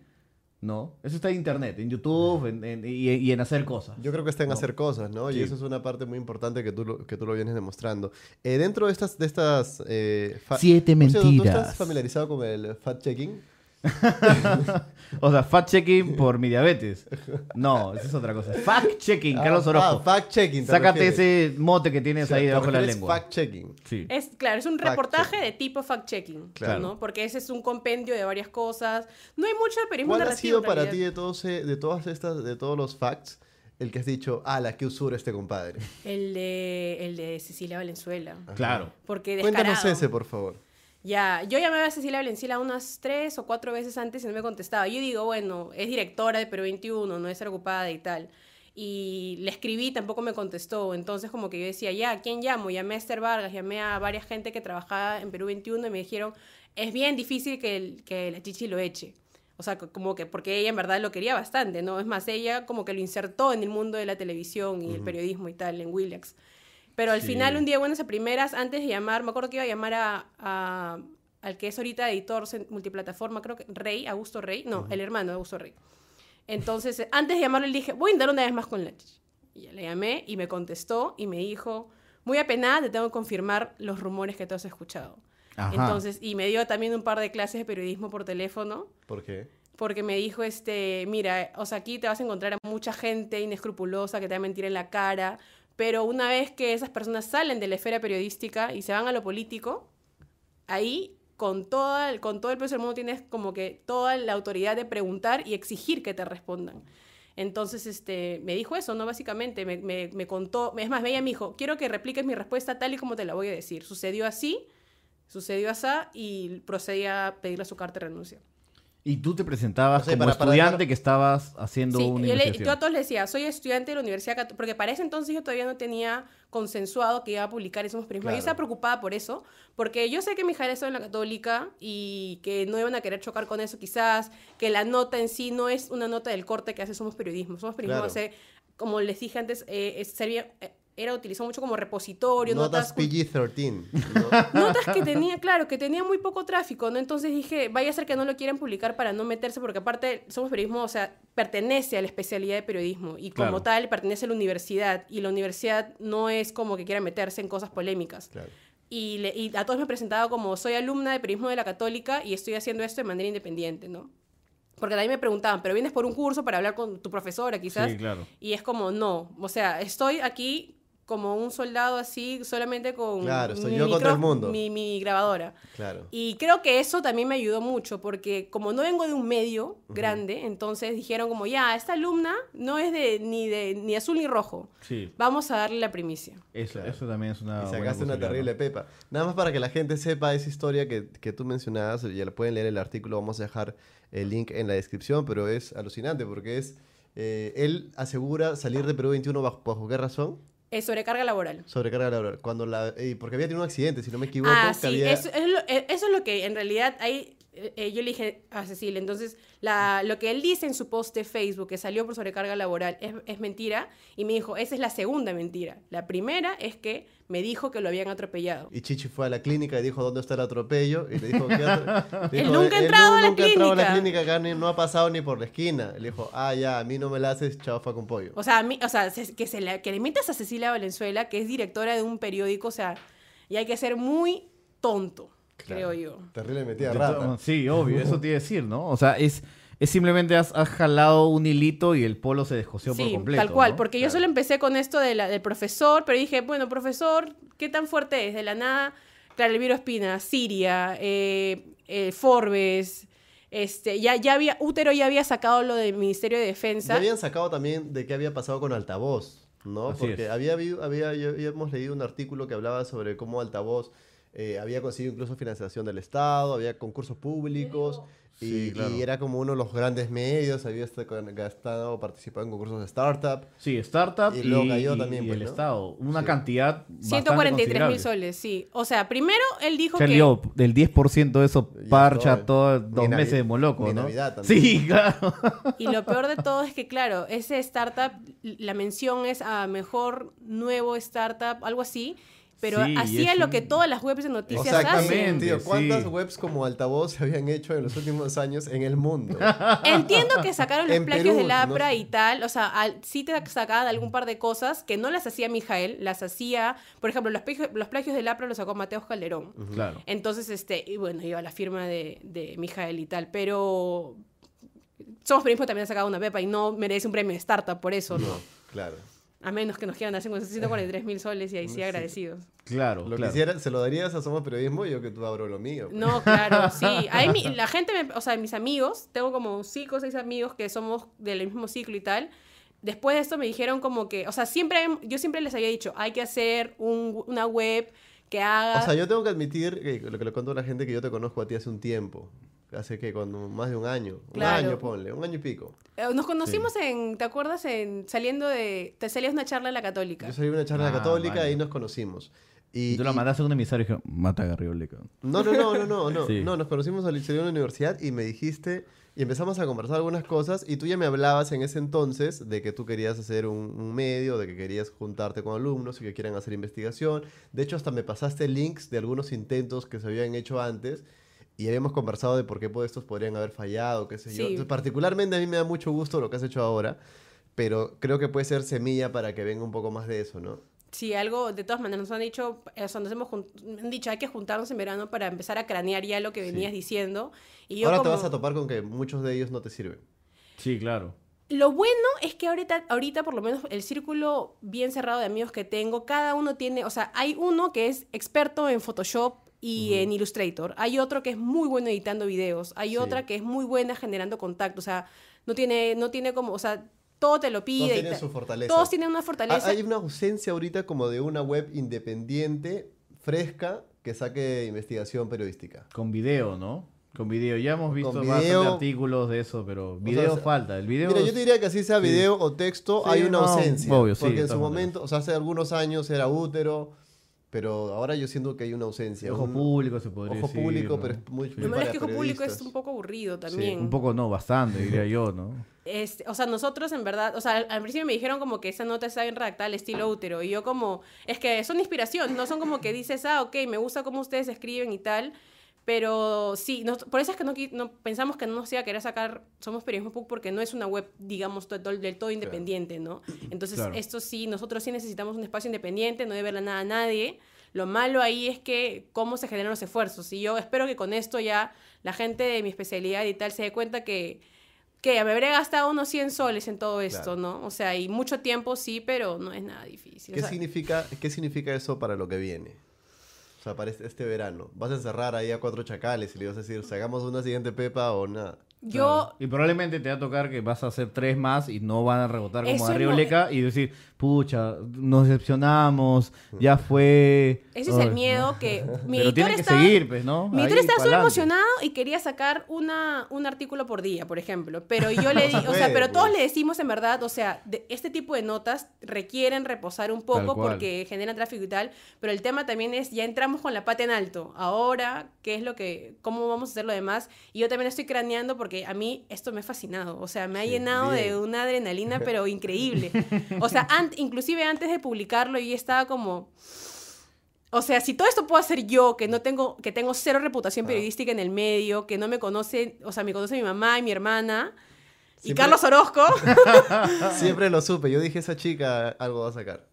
No, eso está en internet, en YouTube en- en- y, y en hacer cosas. Yo creo que está en No. hacer cosas, ¿no? Y eso es una parte muy importante que tú lo, que tú lo vienes demostrando. Eh, dentro de estas... De estas eh, Siete cierto, ¿Tú mentiras. estás familiarizado con el fact-checking? O sea, fact-checking por mi diabetes. No, esa es otra cosa. Fact-checking, Carlos Ah, Orozco. ah, fact-checking. te Sácate refieres. ese mote que tienes O sea, ahí debajo de la lengua. Fact-checking. Sí. Es, claro, es un Fact reportaje checking. de tipo fact-checking, Claro. ¿no? Porque ese es un compendio de varias cosas. No hay mucho de periodismo ¿Cuál ha sido para ti de, todos, eh, de todas estas, de todos los facts, el que has dicho, ah, la que usura este compadre? El de, el de Cecilia Valenzuela. Claro. Porque descarado. Cuéntanos ese, por favor. Ya, yo llamé a Cecilia Valenzuela unas tres o cuatro veces antes y no me contestaba. Yo digo, bueno, es directora de Perú 21, no es ocupada y tal. Y le escribí, tampoco me contestó. Entonces, como que yo decía, ya, ¿a quién llamo? Llamé a Esther Vargas, llamé a varias gente que trabajaba en Perú 21 y me dijeron, es bien difícil que, el- que la Chichi lo eche. O sea, co- como que, porque ella en verdad lo quería bastante, ¿no? Es más, ella como que lo insertó en el mundo de la televisión y el periodismo y tal, en Willax. Pero al Sí. final, un día, buenas a primeras, antes de llamar, me acuerdo que iba a llamar a, a- al que es ahorita editor multiplataforma, creo que Rey, Augusto Rey, no, el hermano de Augusto Rey. Entonces, eh, antes de llamarlo, le dije, voy a intentar una vez más con la chichi. Y le llamé y me contestó y me dijo, muy apenada, te tengo que confirmar los rumores que tú has escuchado. Ajá. Entonces, y me dio también un par de clases de periodismo por teléfono ¿Por qué? porque me dijo, este, mira, o sea, aquí te vas a encontrar a mucha gente inescrupulosa que te va a mentir en la cara, pero una vez que esas personas salen de la esfera periodística y se van a lo político, ahí con, toda, el- con todo el peso del mundo tienes como que toda la autoridad de preguntar y exigir que te respondan. Entonces, este, me dijo eso, ¿no? Básicamente, me, me, me contó, es más, ella me dijo, quiero que repliques mi respuesta tal y como te la voy a decir. Sucedió así, sucedió así, y procedí a pedirle su carta de renuncia. Y tú te presentabas O sea, como para- para estudiante dejar- que estabas haciendo Sí, una yo, le, yo a todos les decía, soy estudiante de la Universidad Católica, porque para ese entonces yo todavía no tenía consensuado que iba a publicar esos periodismo. Claro. Yo estaba preocupada por eso, porque yo sé que mi hija estaba en la Católica y que no iban a querer chocar con eso quizás, que la nota en sí no es una nota del corte que hace Somos Periodismo. Somos Periodismo Claro. hace, como les dije antes, eh, es- servía, eh, era utilizado mucho como repositorio, Notas notas... PG-13. ¿no? Notas que tenía, claro, que tenía muy poco tráfico, ¿no? Entonces dije, vaya a ser que no lo quieran publicar para no meterse, porque aparte somos periodismo, o sea, pertenece a la especialidad de periodismo y como Claro. tal pertenece a la universidad y la universidad no es como que quiera meterse en cosas polémicas. Claro. Y, le- y a todos me he presentado como soy alumna de periodismo de la católica y estoy haciendo esto de manera independiente, ¿no? Porque también me preguntaban, ¿pero vienes por un curso para hablar con tu profesora quizás? Sí, claro. Y es como, no, o sea, estoy aquí como un soldado así, solamente con Claro, mi yo el mundo. Mi, mi grabadora. Claro. Y creo que eso también me ayudó mucho, porque como no vengo de un medio grande, entonces dijeron como, ya, esta alumna no es de ni de ni azul ni rojo. Sí. Vamos a darle la primicia. Eso, Claro. eso también es una. Y buena sacaste una terrible ¿no? pepa. Nada más para que la gente sepa esa historia que, que tú mencionabas, ya la pueden leer el artículo, vamos a dejar el link en la descripción, pero es alucinante porque es, eh, él asegura salir de Perú 21 bajo, bajo qué razón? Es sobrecarga laboral. Sobrecarga laboral. Cuando la, eh, porque había tenido un accidente, si no me equivoco. Ah, sí, había- eso, es lo, eh, eso es lo que en realidad hay. Eh, yo le dije a Cecilia, entonces la, lo que él dice en su post de Facebook, que salió por sobrecarga laboral, es, es mentira. Y me dijo, esa es la segunda mentira. La primera es que me dijo que lo habían atropellado. Y Chichi fue a la clínica y dijo, ¿dónde está el atropello? Y le dijo, ¿qué atro-?" Le Él nunca ha entrado a la nunca entrado a la clínica. acá ni- no ha pasado ni por la esquina. Le dijo, ah, ya, a mí no me la haces, chaufa con pollo. O sea, a mí- o sea se- que, se la- que le metas a Cecilia Valenzuela, que es directora de un periódico, o sea, y hay que ser muy tonto, creo yo. Terrible metida De rata. to- Sí, obvio, eso te iba a decir, ¿no? O sea, es, es simplemente has, has jalado un hilito y el polo se descosió por Sí, completo. tal cual, ¿no? porque yo Claro. solo empecé con esto de la- del profesor, pero dije, bueno, profesor, ¿qué tan fuerte es? De la nada, claro, Elviro Espina, Siria, eh, eh, Forbes, este, ya, ya había, Útero ya había sacado lo del Ministerio de Ya Defensa. habían sacado también de qué había pasado con Altavoz, ¿no? Así Porque es. había, habido- había, ya habíamos leído un artículo que hablaba sobre cómo Altavoz eh, había conseguido incluso financiación del Estado, había concursos públicos, Y, Sí, claro. y era como uno de los grandes medios, había hasta- gastado, participado en concursos de startup. Sí, startup Y y, luego cayó también, y pues, el ¿no? Estado. Una Sí. cantidad 143 mil soles, sí. O sea, primero él dijo Se que... del 10% de eso parcha estoy. todo Ni dos Navi- meses de Moloco, ni ¿no? Navidad también. Sí, claro. Y lo peor de todo es que, claro, ese startup, la mención es a mejor nuevo startup, algo así, pero Sí, hacía es lo un- que todas las webs de noticias Exactamente. hacen. Tío, ¿cuántas sí. webs como altavoz se habían hecho en los últimos años en el mundo? Entiendo que sacaron los plagios del APRA no- y tal, o sea, al- sí te sacaban algún par de cosas que no las hacía Mijael, las hacía, por ejemplo, los, plagios- los plagios del APRA los sacó Mateos Calderón. Claro. Entonces, este, y bueno, iba la firma de, de Mijael y tal, pero Somos Periodismo también ha sacado una pepa y no merece un premio de startup por eso, ¿no? No, claro. A menos que nos quieran dar 143 mil soles y ahí sí agradecidos. Claro, Lo claro. quisiera, se lo darías a Somos Periodismo, yo que tú abro lo mío. No, claro, sí. Ahí mi- la gente, me- o sea, mis amigos, tengo como cinco o seis amigos que somos del mismo ciclo y tal. Después de esto me dijeron como que, o sea, siempre, yo siempre les había dicho, hay que hacer un- una web que haga... O sea, yo tengo que admitir que lo que le cuento a la gente que yo te conozco a ti hace un tiempo. Hace que cuando más de un año. Claro. Un año, ponle, un año y pico. Eh, Nos conocimos en, ¿te acuerdas? En, saliendo de, te salías una charla en la católica. Yo salí a una charla Ah, católica vale. y ahí nos conocimos. Y, tú la mandaste a un emisario y dije, mata a Garriole. cabrón". No, no, no, no, no, no. Sí. No, nos conocimos al exterior de la universidad y me dijiste, y empezamos a conversar algunas cosas, y tú ya me hablabas en ese entonces de que tú querías hacer un, un medio, de que querías juntarte con alumnos y que quieran hacer investigación. De hecho, hasta me pasaste links de algunos intentos que se habían hecho antes. Y habíamos conversado de por qué pues, estos podrían haber fallado, qué sé yo. Entonces, particularmente a mí me da mucho gusto lo que has hecho ahora, pero creo que puede ser semilla para que venga un poco más de eso, ¿no? Sí, algo, de todas maneras, nos han dicho, o sea, nos hemos han dicho, hay que juntarnos en verano para empezar a cranear ya lo que venías diciendo. Y yo ahora como... te vas a topar con que muchos de ellos no te sirven. Sí, claro. Lo bueno es que ahorita, ahorita, por lo menos, el círculo bien cerrado de amigos que tengo, cada uno tiene, o sea, hay uno que es experto en Photoshop y en Illustrator, hay otro que es muy bueno editando videos, hay Sí. otra que es muy buena generando contacto, o sea, no tiene, no tiene como, o sea, todo te lo pide. Todos tienen su fortaleza. Todos tienen una fortaleza. Hay una ausencia ahorita como de una web independiente, fresca, que saque investigación periodística. Con video, ¿no? Con video. Ya hemos visto video- artículos de eso, pero video o sea, falta. El video... Mira, yo te diría que así sea Sí. video o texto, Sí, hay una no, ausencia. obvio, sí, porque en su momento, o sea, hace algunos años era útero, pero ahora yo siento que hay una ausencia. Ojo un- público, se podría Ojo decir, público, ¿no? pero es muy. Lo malo es que ojo público es un poco aburrido también. Un poco no, bastante, diría yo, ¿no? Este, o sea, nosotros en verdad, o sea, al, al principio me dijeron como que esa nota está bien redactada al estilo útero. Y yo como, es que son inspiración, no son como que dices, ah, ok, me gusta cómo ustedes escriben y tal. Pero sí, nos- por eso es que no, no- pensamos que no nos iba a querer sacar Somos Periodismo porque no es una web, digamos, to- to- del todo independiente, ¿no? Entonces, Claro. esto sí, nosotros sí necesitamos un espacio independiente, no debe nada a nadie. Lo malo ahí es que cómo se generan los esfuerzos. Y yo espero que con esto ya la gente de mi especialidad y tal se dé cuenta que que me habré gastado unos 100 soles en todo esto, Claro. ¿no? O sea, y mucho tiempo sí, pero no es nada difícil. O ¿Qué, sea, significa, ¿Qué significa eso para lo que viene? O sea, para este, este verano. ¿Vas a encerrar ahí a cuatro chacales y le vas a decir, sacamos una siguiente pepa o nada? Yo, Y probablemente te va a tocar que vas a hacer tres más y no van a rebotar como Eso es Arrioleca y decir, pucha, nos decepcionamos, ya fue. ese es el miedo que mi Pero editor tiene que estaba- seguir, pues, ¿no? Mi editor estaba súper emocionado y quería sacar una, un artículo por día, por ejemplo. Pero yo le di, o sea, pero todos pues. le decimos en verdad, o sea, de- este tipo de notas requieren reposar un poco porque generan tráfico y tal. Pero el tema también es, ya entramos con la pata en alto. Ahora, ¿qué es lo que, cómo vamos a hacer lo demás? Y yo también estoy craneando porque a mí esto me ha fascinado. O sea, me ha Sí, llenado de una adrenalina, pero increíble. O sea, inclusive antes de publicarlo, yo estaba como... O sea, si todo esto puedo hacer yo, que no tengo, que tengo cero reputación periodística en el medio, que no me conoce, o sea, me conoce mi mamá y mi hermana, y Carlos Orozco, Siempre lo supe. Yo dije, esa chica algo va a sacar.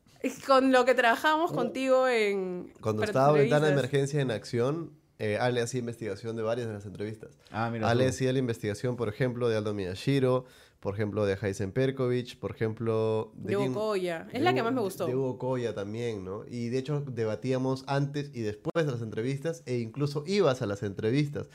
con lo que trabajamos contigo en... Cuando estaba Ventana de. Emergencia en acción, eh, Ale hacía investigación de varias de las entrevistas. Ah, mira. Ale tú. hacía la investigación, por ejemplo, de Aldo Miyashiro, por ejemplo, de Heisen Perkovich, por ejemplo... De Hugo Jim-. Es de la que más me gustó. De Hugo Coya también, ¿no? Y de hecho debatíamos antes y después de las entrevistas e incluso ibas a las entrevistas.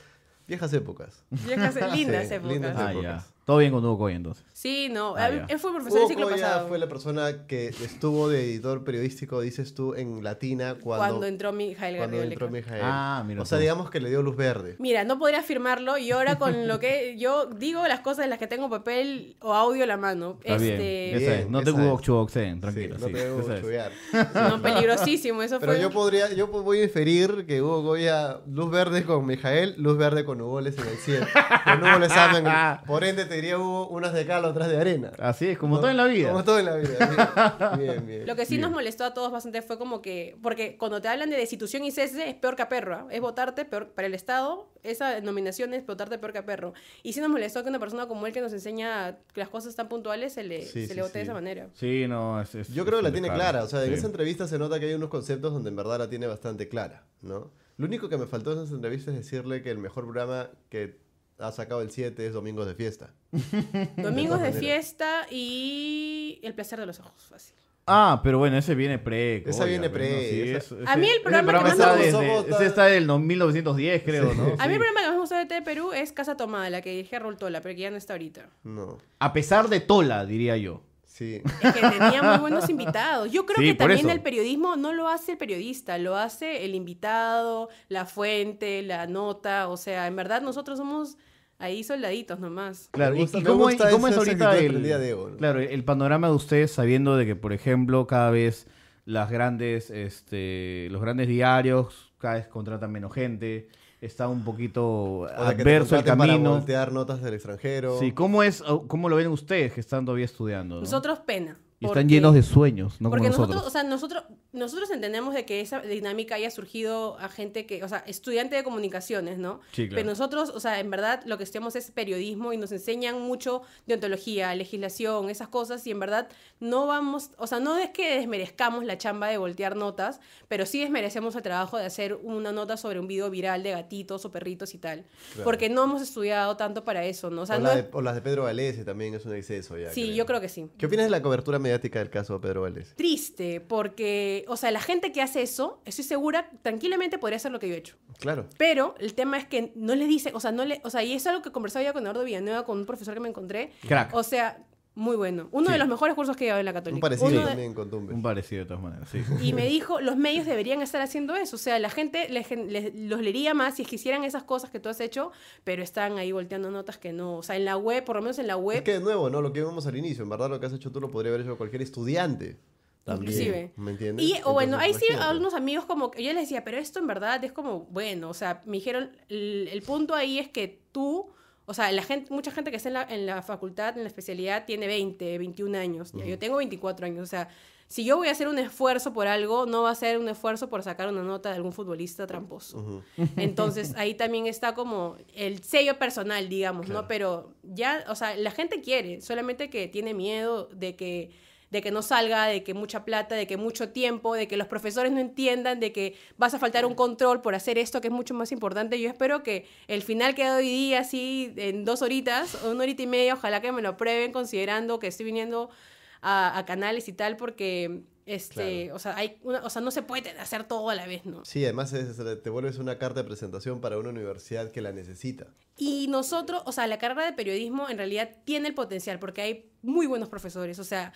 Viejas épocas. Viejas, lindas Sí, épocas. lindas Ah, épocas. Todo bien con Hugo Coy entonces. Sí, no. Ah, ya. él fue profesor del Hugo ciclo Coya pasado. fue la persona que estuvo de editor periodístico, dices tú, en Latina cuando, cuando, entró Mijael cuando entró. Mijael. Ah, mira o sea, tú. digamos que le dio luz verde. Mira, no podría afirmarlo y ahora con lo que yo digo las cosas en las que tengo papel o audio a la mano. Está bien. este, Esa es. Bien, No te esa hubo es. chuboxen, tranquilo. Sí, no sí, te es. chubear. No, peligrosísimo. Eso Pero fue. yo podría, yo voy a inferir que Hugo Goya, luz verde con Mijael, luz verde con Hugo Les en el cielo. Con Hugo Les Amen. Por ende, te diría Hugo, unas de cal, otras de arena. Así es, como todo en la vida. Como todo en la vida. Bien, bien. bien. Lo que sí nos molestó a todos bastante fue como que, porque cuando te hablan de destitución y cese es peor que a perro, ¿ah? es votarte peor para el Estado, esa nominación es votarte peor que a perro. Y sí nos molestó que una persona como él que nos enseña que las cosas tan puntuales se le, Sí, se sí, le vote de esa manera. Sí, no, es, es- Yo creo es que la tiene clara. O sea, en esa entrevista se nota que hay unos conceptos donde en verdad la tiene bastante clara, ¿no? Lo único que me faltó en esa entrevista es decirle que el mejor programa que ha sacado el 7 es Domingos de Fiesta. Domingos de fiesta y el placer de los ojos, fácil. Ah, pero bueno, ese viene pre. Esa Coya, viene pre, A mí el programa que más me gustó- Ese está del no- 1910, creo, ¿no? A mí el programa que más me gustó de TV Perú es Casa Tomada, la que dirige Raúl Tola, pero que ya no está ahorita. No, A pesar de Tola, diría yo. Sí. Es que tenía muy buenos invitados. Yo creo Sí, que también eso. el periodismo no lo hace el periodista, lo hace el invitado, la fuente, la nota. O sea, en verdad nosotros somos ahí soldaditos nomás. Claro, ¿y- gusta- ¿y, me cómo, y cómo es ahorita el, aprendida de ¿no? claro, el panorama de ustedes sabiendo de que, por ejemplo, cada vez las grandes, este, los grandes diarios cada vez contratan menos gente, está un poquito O sea, que te adverso el contraten para camino. voltear notas del extranjero. Sí, ¿cómo es, cómo lo ven ustedes que están todavía estudiando? no? Nosotros pena. y porque- están llenos de sueños, no como porque nosotros. nosotros, o sea, nosotros, nosotros entendemos de que esa dinámica haya surgido a gente que, o sea, estudiante de comunicaciones, ¿no? Sí, claro. Pero nosotros, o sea, en verdad lo que estudiamos es periodismo y nos enseñan mucho de ontología, legislación, esas cosas, y en verdad no vamos, o sea, no es que desmerezcamos la chamba de voltear notas, pero sí desmerecemos el trabajo de hacer una nota sobre un video viral de gatitos o perritos y tal. Porque no hemos estudiado tanto para eso, ¿no? O sea, o, no la es- de- o las de Pedro Valese también es un exceso ya. Sí, yo creo que sí. ¿Qué opinas de la cobertura mediática del caso de Pedro Valese? triste porque, o sea, la gente que hace eso, estoy segura, tranquilamente podría hacer lo que yo he hecho. Claro. Pero el tema es que no le dicen, o sea, no le, o sea, y es algo que conversaba ya con Eduardo Villanueva, con un profesor que me encontré. Crack. O sea, muy bueno. Uno Sí. de los mejores cursos que he dado en la Católica. Un parecido Uno de- también con Tumbes. Un parecido de todas maneras, sí. y me dijo, los medios deberían estar haciendo eso. O sea, la gente les les- los leería más si es que hicieran esas cosas que tú has hecho, pero están ahí volteando notas que no. O sea, en la web, por lo menos en la web, Es que de nuevo, ¿no? Lo que vimos al inicio, en verdad lo que has hecho tú lo podría haber hecho cualquier estudiante. También, Inclusive. ¿Me entiendes? Y o bueno, ahí Entonces, sí algunos amigos como que yo les decía, pero esto en verdad es como, bueno, o sea, me dijeron, el, el punto ahí es que tú, o sea, la gente, mucha gente que está en la, en la facultad, en la especialidad, tiene 20, 21 años. Yo tengo 24 años, o sea, si yo voy a hacer un esfuerzo por algo, no va a ser un esfuerzo por sacar una nota de algún futbolista tramposo. Entonces ahí también está como el sello personal, digamos, ¿no? Pero ya, o sea, la gente quiere, solamente que tiene miedo de que de que no salga, de que mucha plata, de que mucho tiempo, de que los profesores no entiendan, de que vas a faltar un control por hacer esto que es mucho más importante. Yo espero que el final que hoy día, así, en dos horitas, o una horita y media, ojalá que me lo aprueben considerando que estoy viniendo a, a canales y tal, porque, este, o, sea, hay una, o sea, no se puede hacer todo a la vez, ¿no? Sí, además es- te vuelves una carta de presentación para una universidad que la necesita. Y nosotros, o sea, la carrera de periodismo en realidad tiene el potencial porque hay muy buenos profesores. O sea,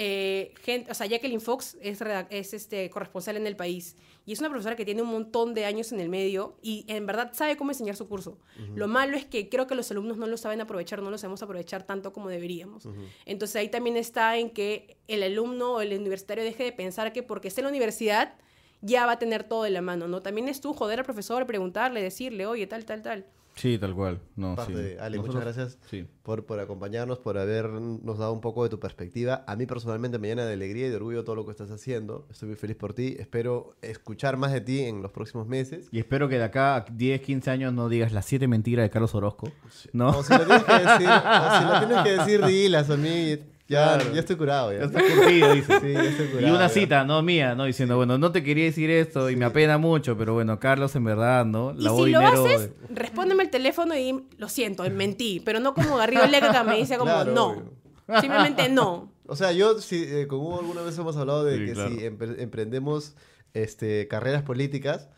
eh, gente, o sea, Jacqueline Fox es, es este, corresponsal en el país y es una profesora que tiene un montón de años en el medio y en verdad sabe cómo enseñar su curso. Lo malo es que creo que los alumnos no lo saben aprovechar, no lo sabemos aprovechar tanto como deberíamos. Entonces ahí también está en que el alumno o el universitario deje de pensar que porque esté en la universidad ya va a tener todo de la mano, ¿no? También es tú joder al profesor, preguntarle, decirle, oye, tal, tal, tal. Sí, tal cual. No, Parte sí. de- Ale, Nosotros- muchas gracias Sí. por, por acompañarnos, por habernos dado un poco de tu perspectiva. A mí personalmente me llena de alegría y de orgullo todo lo que estás haciendo. Estoy muy feliz por ti. Espero escuchar más de ti en los próximos meses. Y espero que de acá a 10, 15 años no digas las siete mentiras de Carlos Orozco. ¿No? O si lo tienes que decir, o si lo tienes que decir, dilas a mí. Ya, Claro. ya estoy curado. Ya. Ya estás curtido, dice. Sí, ya estoy Y curado. una ya. cita, no mía, ¿no? Diciendo, bueno, no te quería decir esto y me apena mucho, pero bueno, Carlos, en verdad, ¿no? Y Lavó si lo dinero. haces, respóndeme el teléfono y lo siento, mentí. Pero no como Garrido Leca que me dice como Claro, no. obvio. Simplemente no. O sea, yo, si, eh, con Hugo alguna vez hemos hablado de Sí, que claro. si empre- emprendemos este, carreras políticas,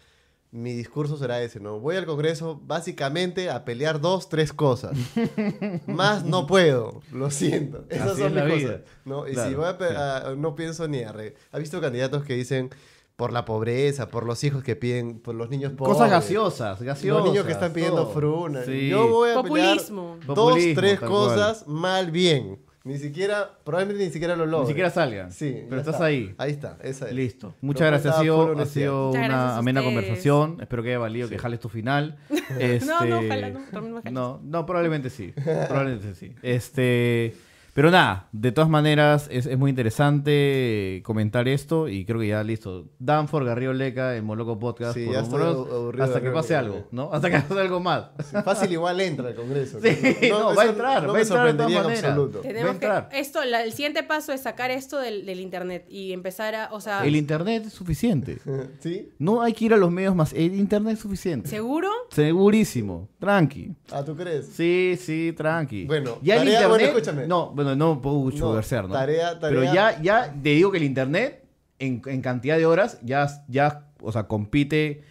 mi discurso será ese, ¿no? Voy al Congreso básicamente a pelear dos, tres cosas. Más no puedo, lo siento. Esas Así son es la mis vida. cosas. ¿no? Y si Claro, voy a, a- no pienso ni a... re- ¿Ha visto candidatos que dicen por la pobreza, por los hijos que piden, por los niños pobres? Cosas gaseosas, gaseosas. Los niños que están pidiendo todo. fruna. Sí. Yo voy a Populismo. pelear dos, Populismo, tres cosas mal bien. Ni siquiera, probablemente ni siquiera lo logro. Ni siquiera salgan. Sí, Pero estás está. ahí. Ahí está, esa es. Listo. Muchas Lo gracias. Ha sido, ha sido una amena conversación. Espero que haya valido que jales tu final. Este, No, no, ojalá no, jales. No, no, probablemente sí. Probablemente sí. Este, pero nada, de todas maneras es, es muy interesante comentar esto y creo que ya listo. Danfor, Garrido Leca, el Moloco Podcast. Sí, por ya aburrido hasta que pase algo, ¿no? Hasta que pase algo más. Sí, Fácil igual entra al Congreso. Sí, no, va a entrar, no va a me entrar de todas sorprendería en maneras. absoluto. Tenemos Va a entrar. que, esto, la- el siguiente paso es sacar esto del, del internet y empezar a, o sea, El internet es suficiente. ¿Sí? No hay que ir a los medios más. El internet es suficiente. ¿seguro? Segurísimo. Tranqui. Ah, ¿tú crees? Sí, sí, tranqui. Bueno, ya el tarea- bueno, internet. escúchame. No, bueno, no puedo mucho No, ¿no? tarea- Pero tarea- ya, ya te digo que el internet, en, en cantidad de horas, ya, ya, o sea, compite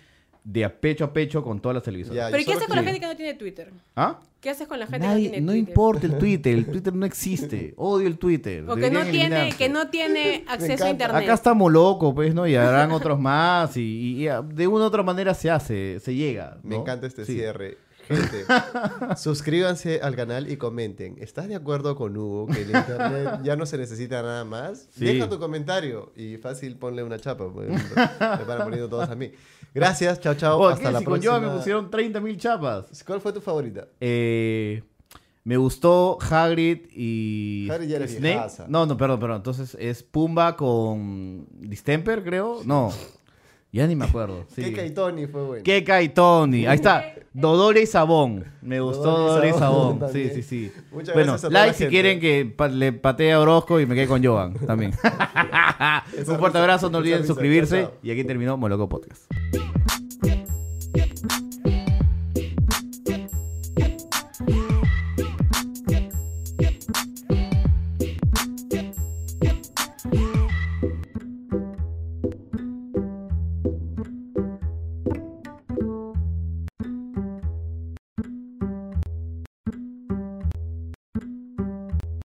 de a pecho a pecho con todas las televisoras. Ya, ¿Pero yo ¿y qué haces con la gente que no tiene Twitter? ¿Ah? ¿Qué haces con la gente Nadie- que no tiene no Twitter? importa el Twitter, el Twitter no existe. Odio el Twitter. O que no, tiene, que no tiene acceso a internet. Acá estamos locos, pues, ¿no? Y habrán otros más y, y- y de una u otra manera se hace, se llega. Me ¿no? encanta este Sí. cierre. Gente, suscríbanse al canal y comenten. ¿Estás de acuerdo con Hugo que el internet ya no se necesita nada más? Sí. Deja tu comentario y fácil ponle una chapa. pues, me van poniendo todos a mí. Gracias, chao, chao. Hasta ¿qué? la si con próxima. Joa me pusieron 30 mil chapas. ¿Cuál fue tu favorita? Eh, me gustó Hagrid y Hagrid ya Snape. No, no, perdón, perdón. Entonces es Pumba con Distemper, creo. No, ya ni me acuerdo. Sí. Keka y Tony fue bueno. Keka y Tony. Ahí está. Dodore y Sabón. Me gustó Dodore y Sabón. Sí, sí, sí. Muchas bueno, gracias a toda like la si gente. quieren que pa- le patee a Orozco y me quede con Joan también. Un fuerte abrazo. No olviden risa. suscribirse. Chao. Y aquí terminó Moloco Podcast.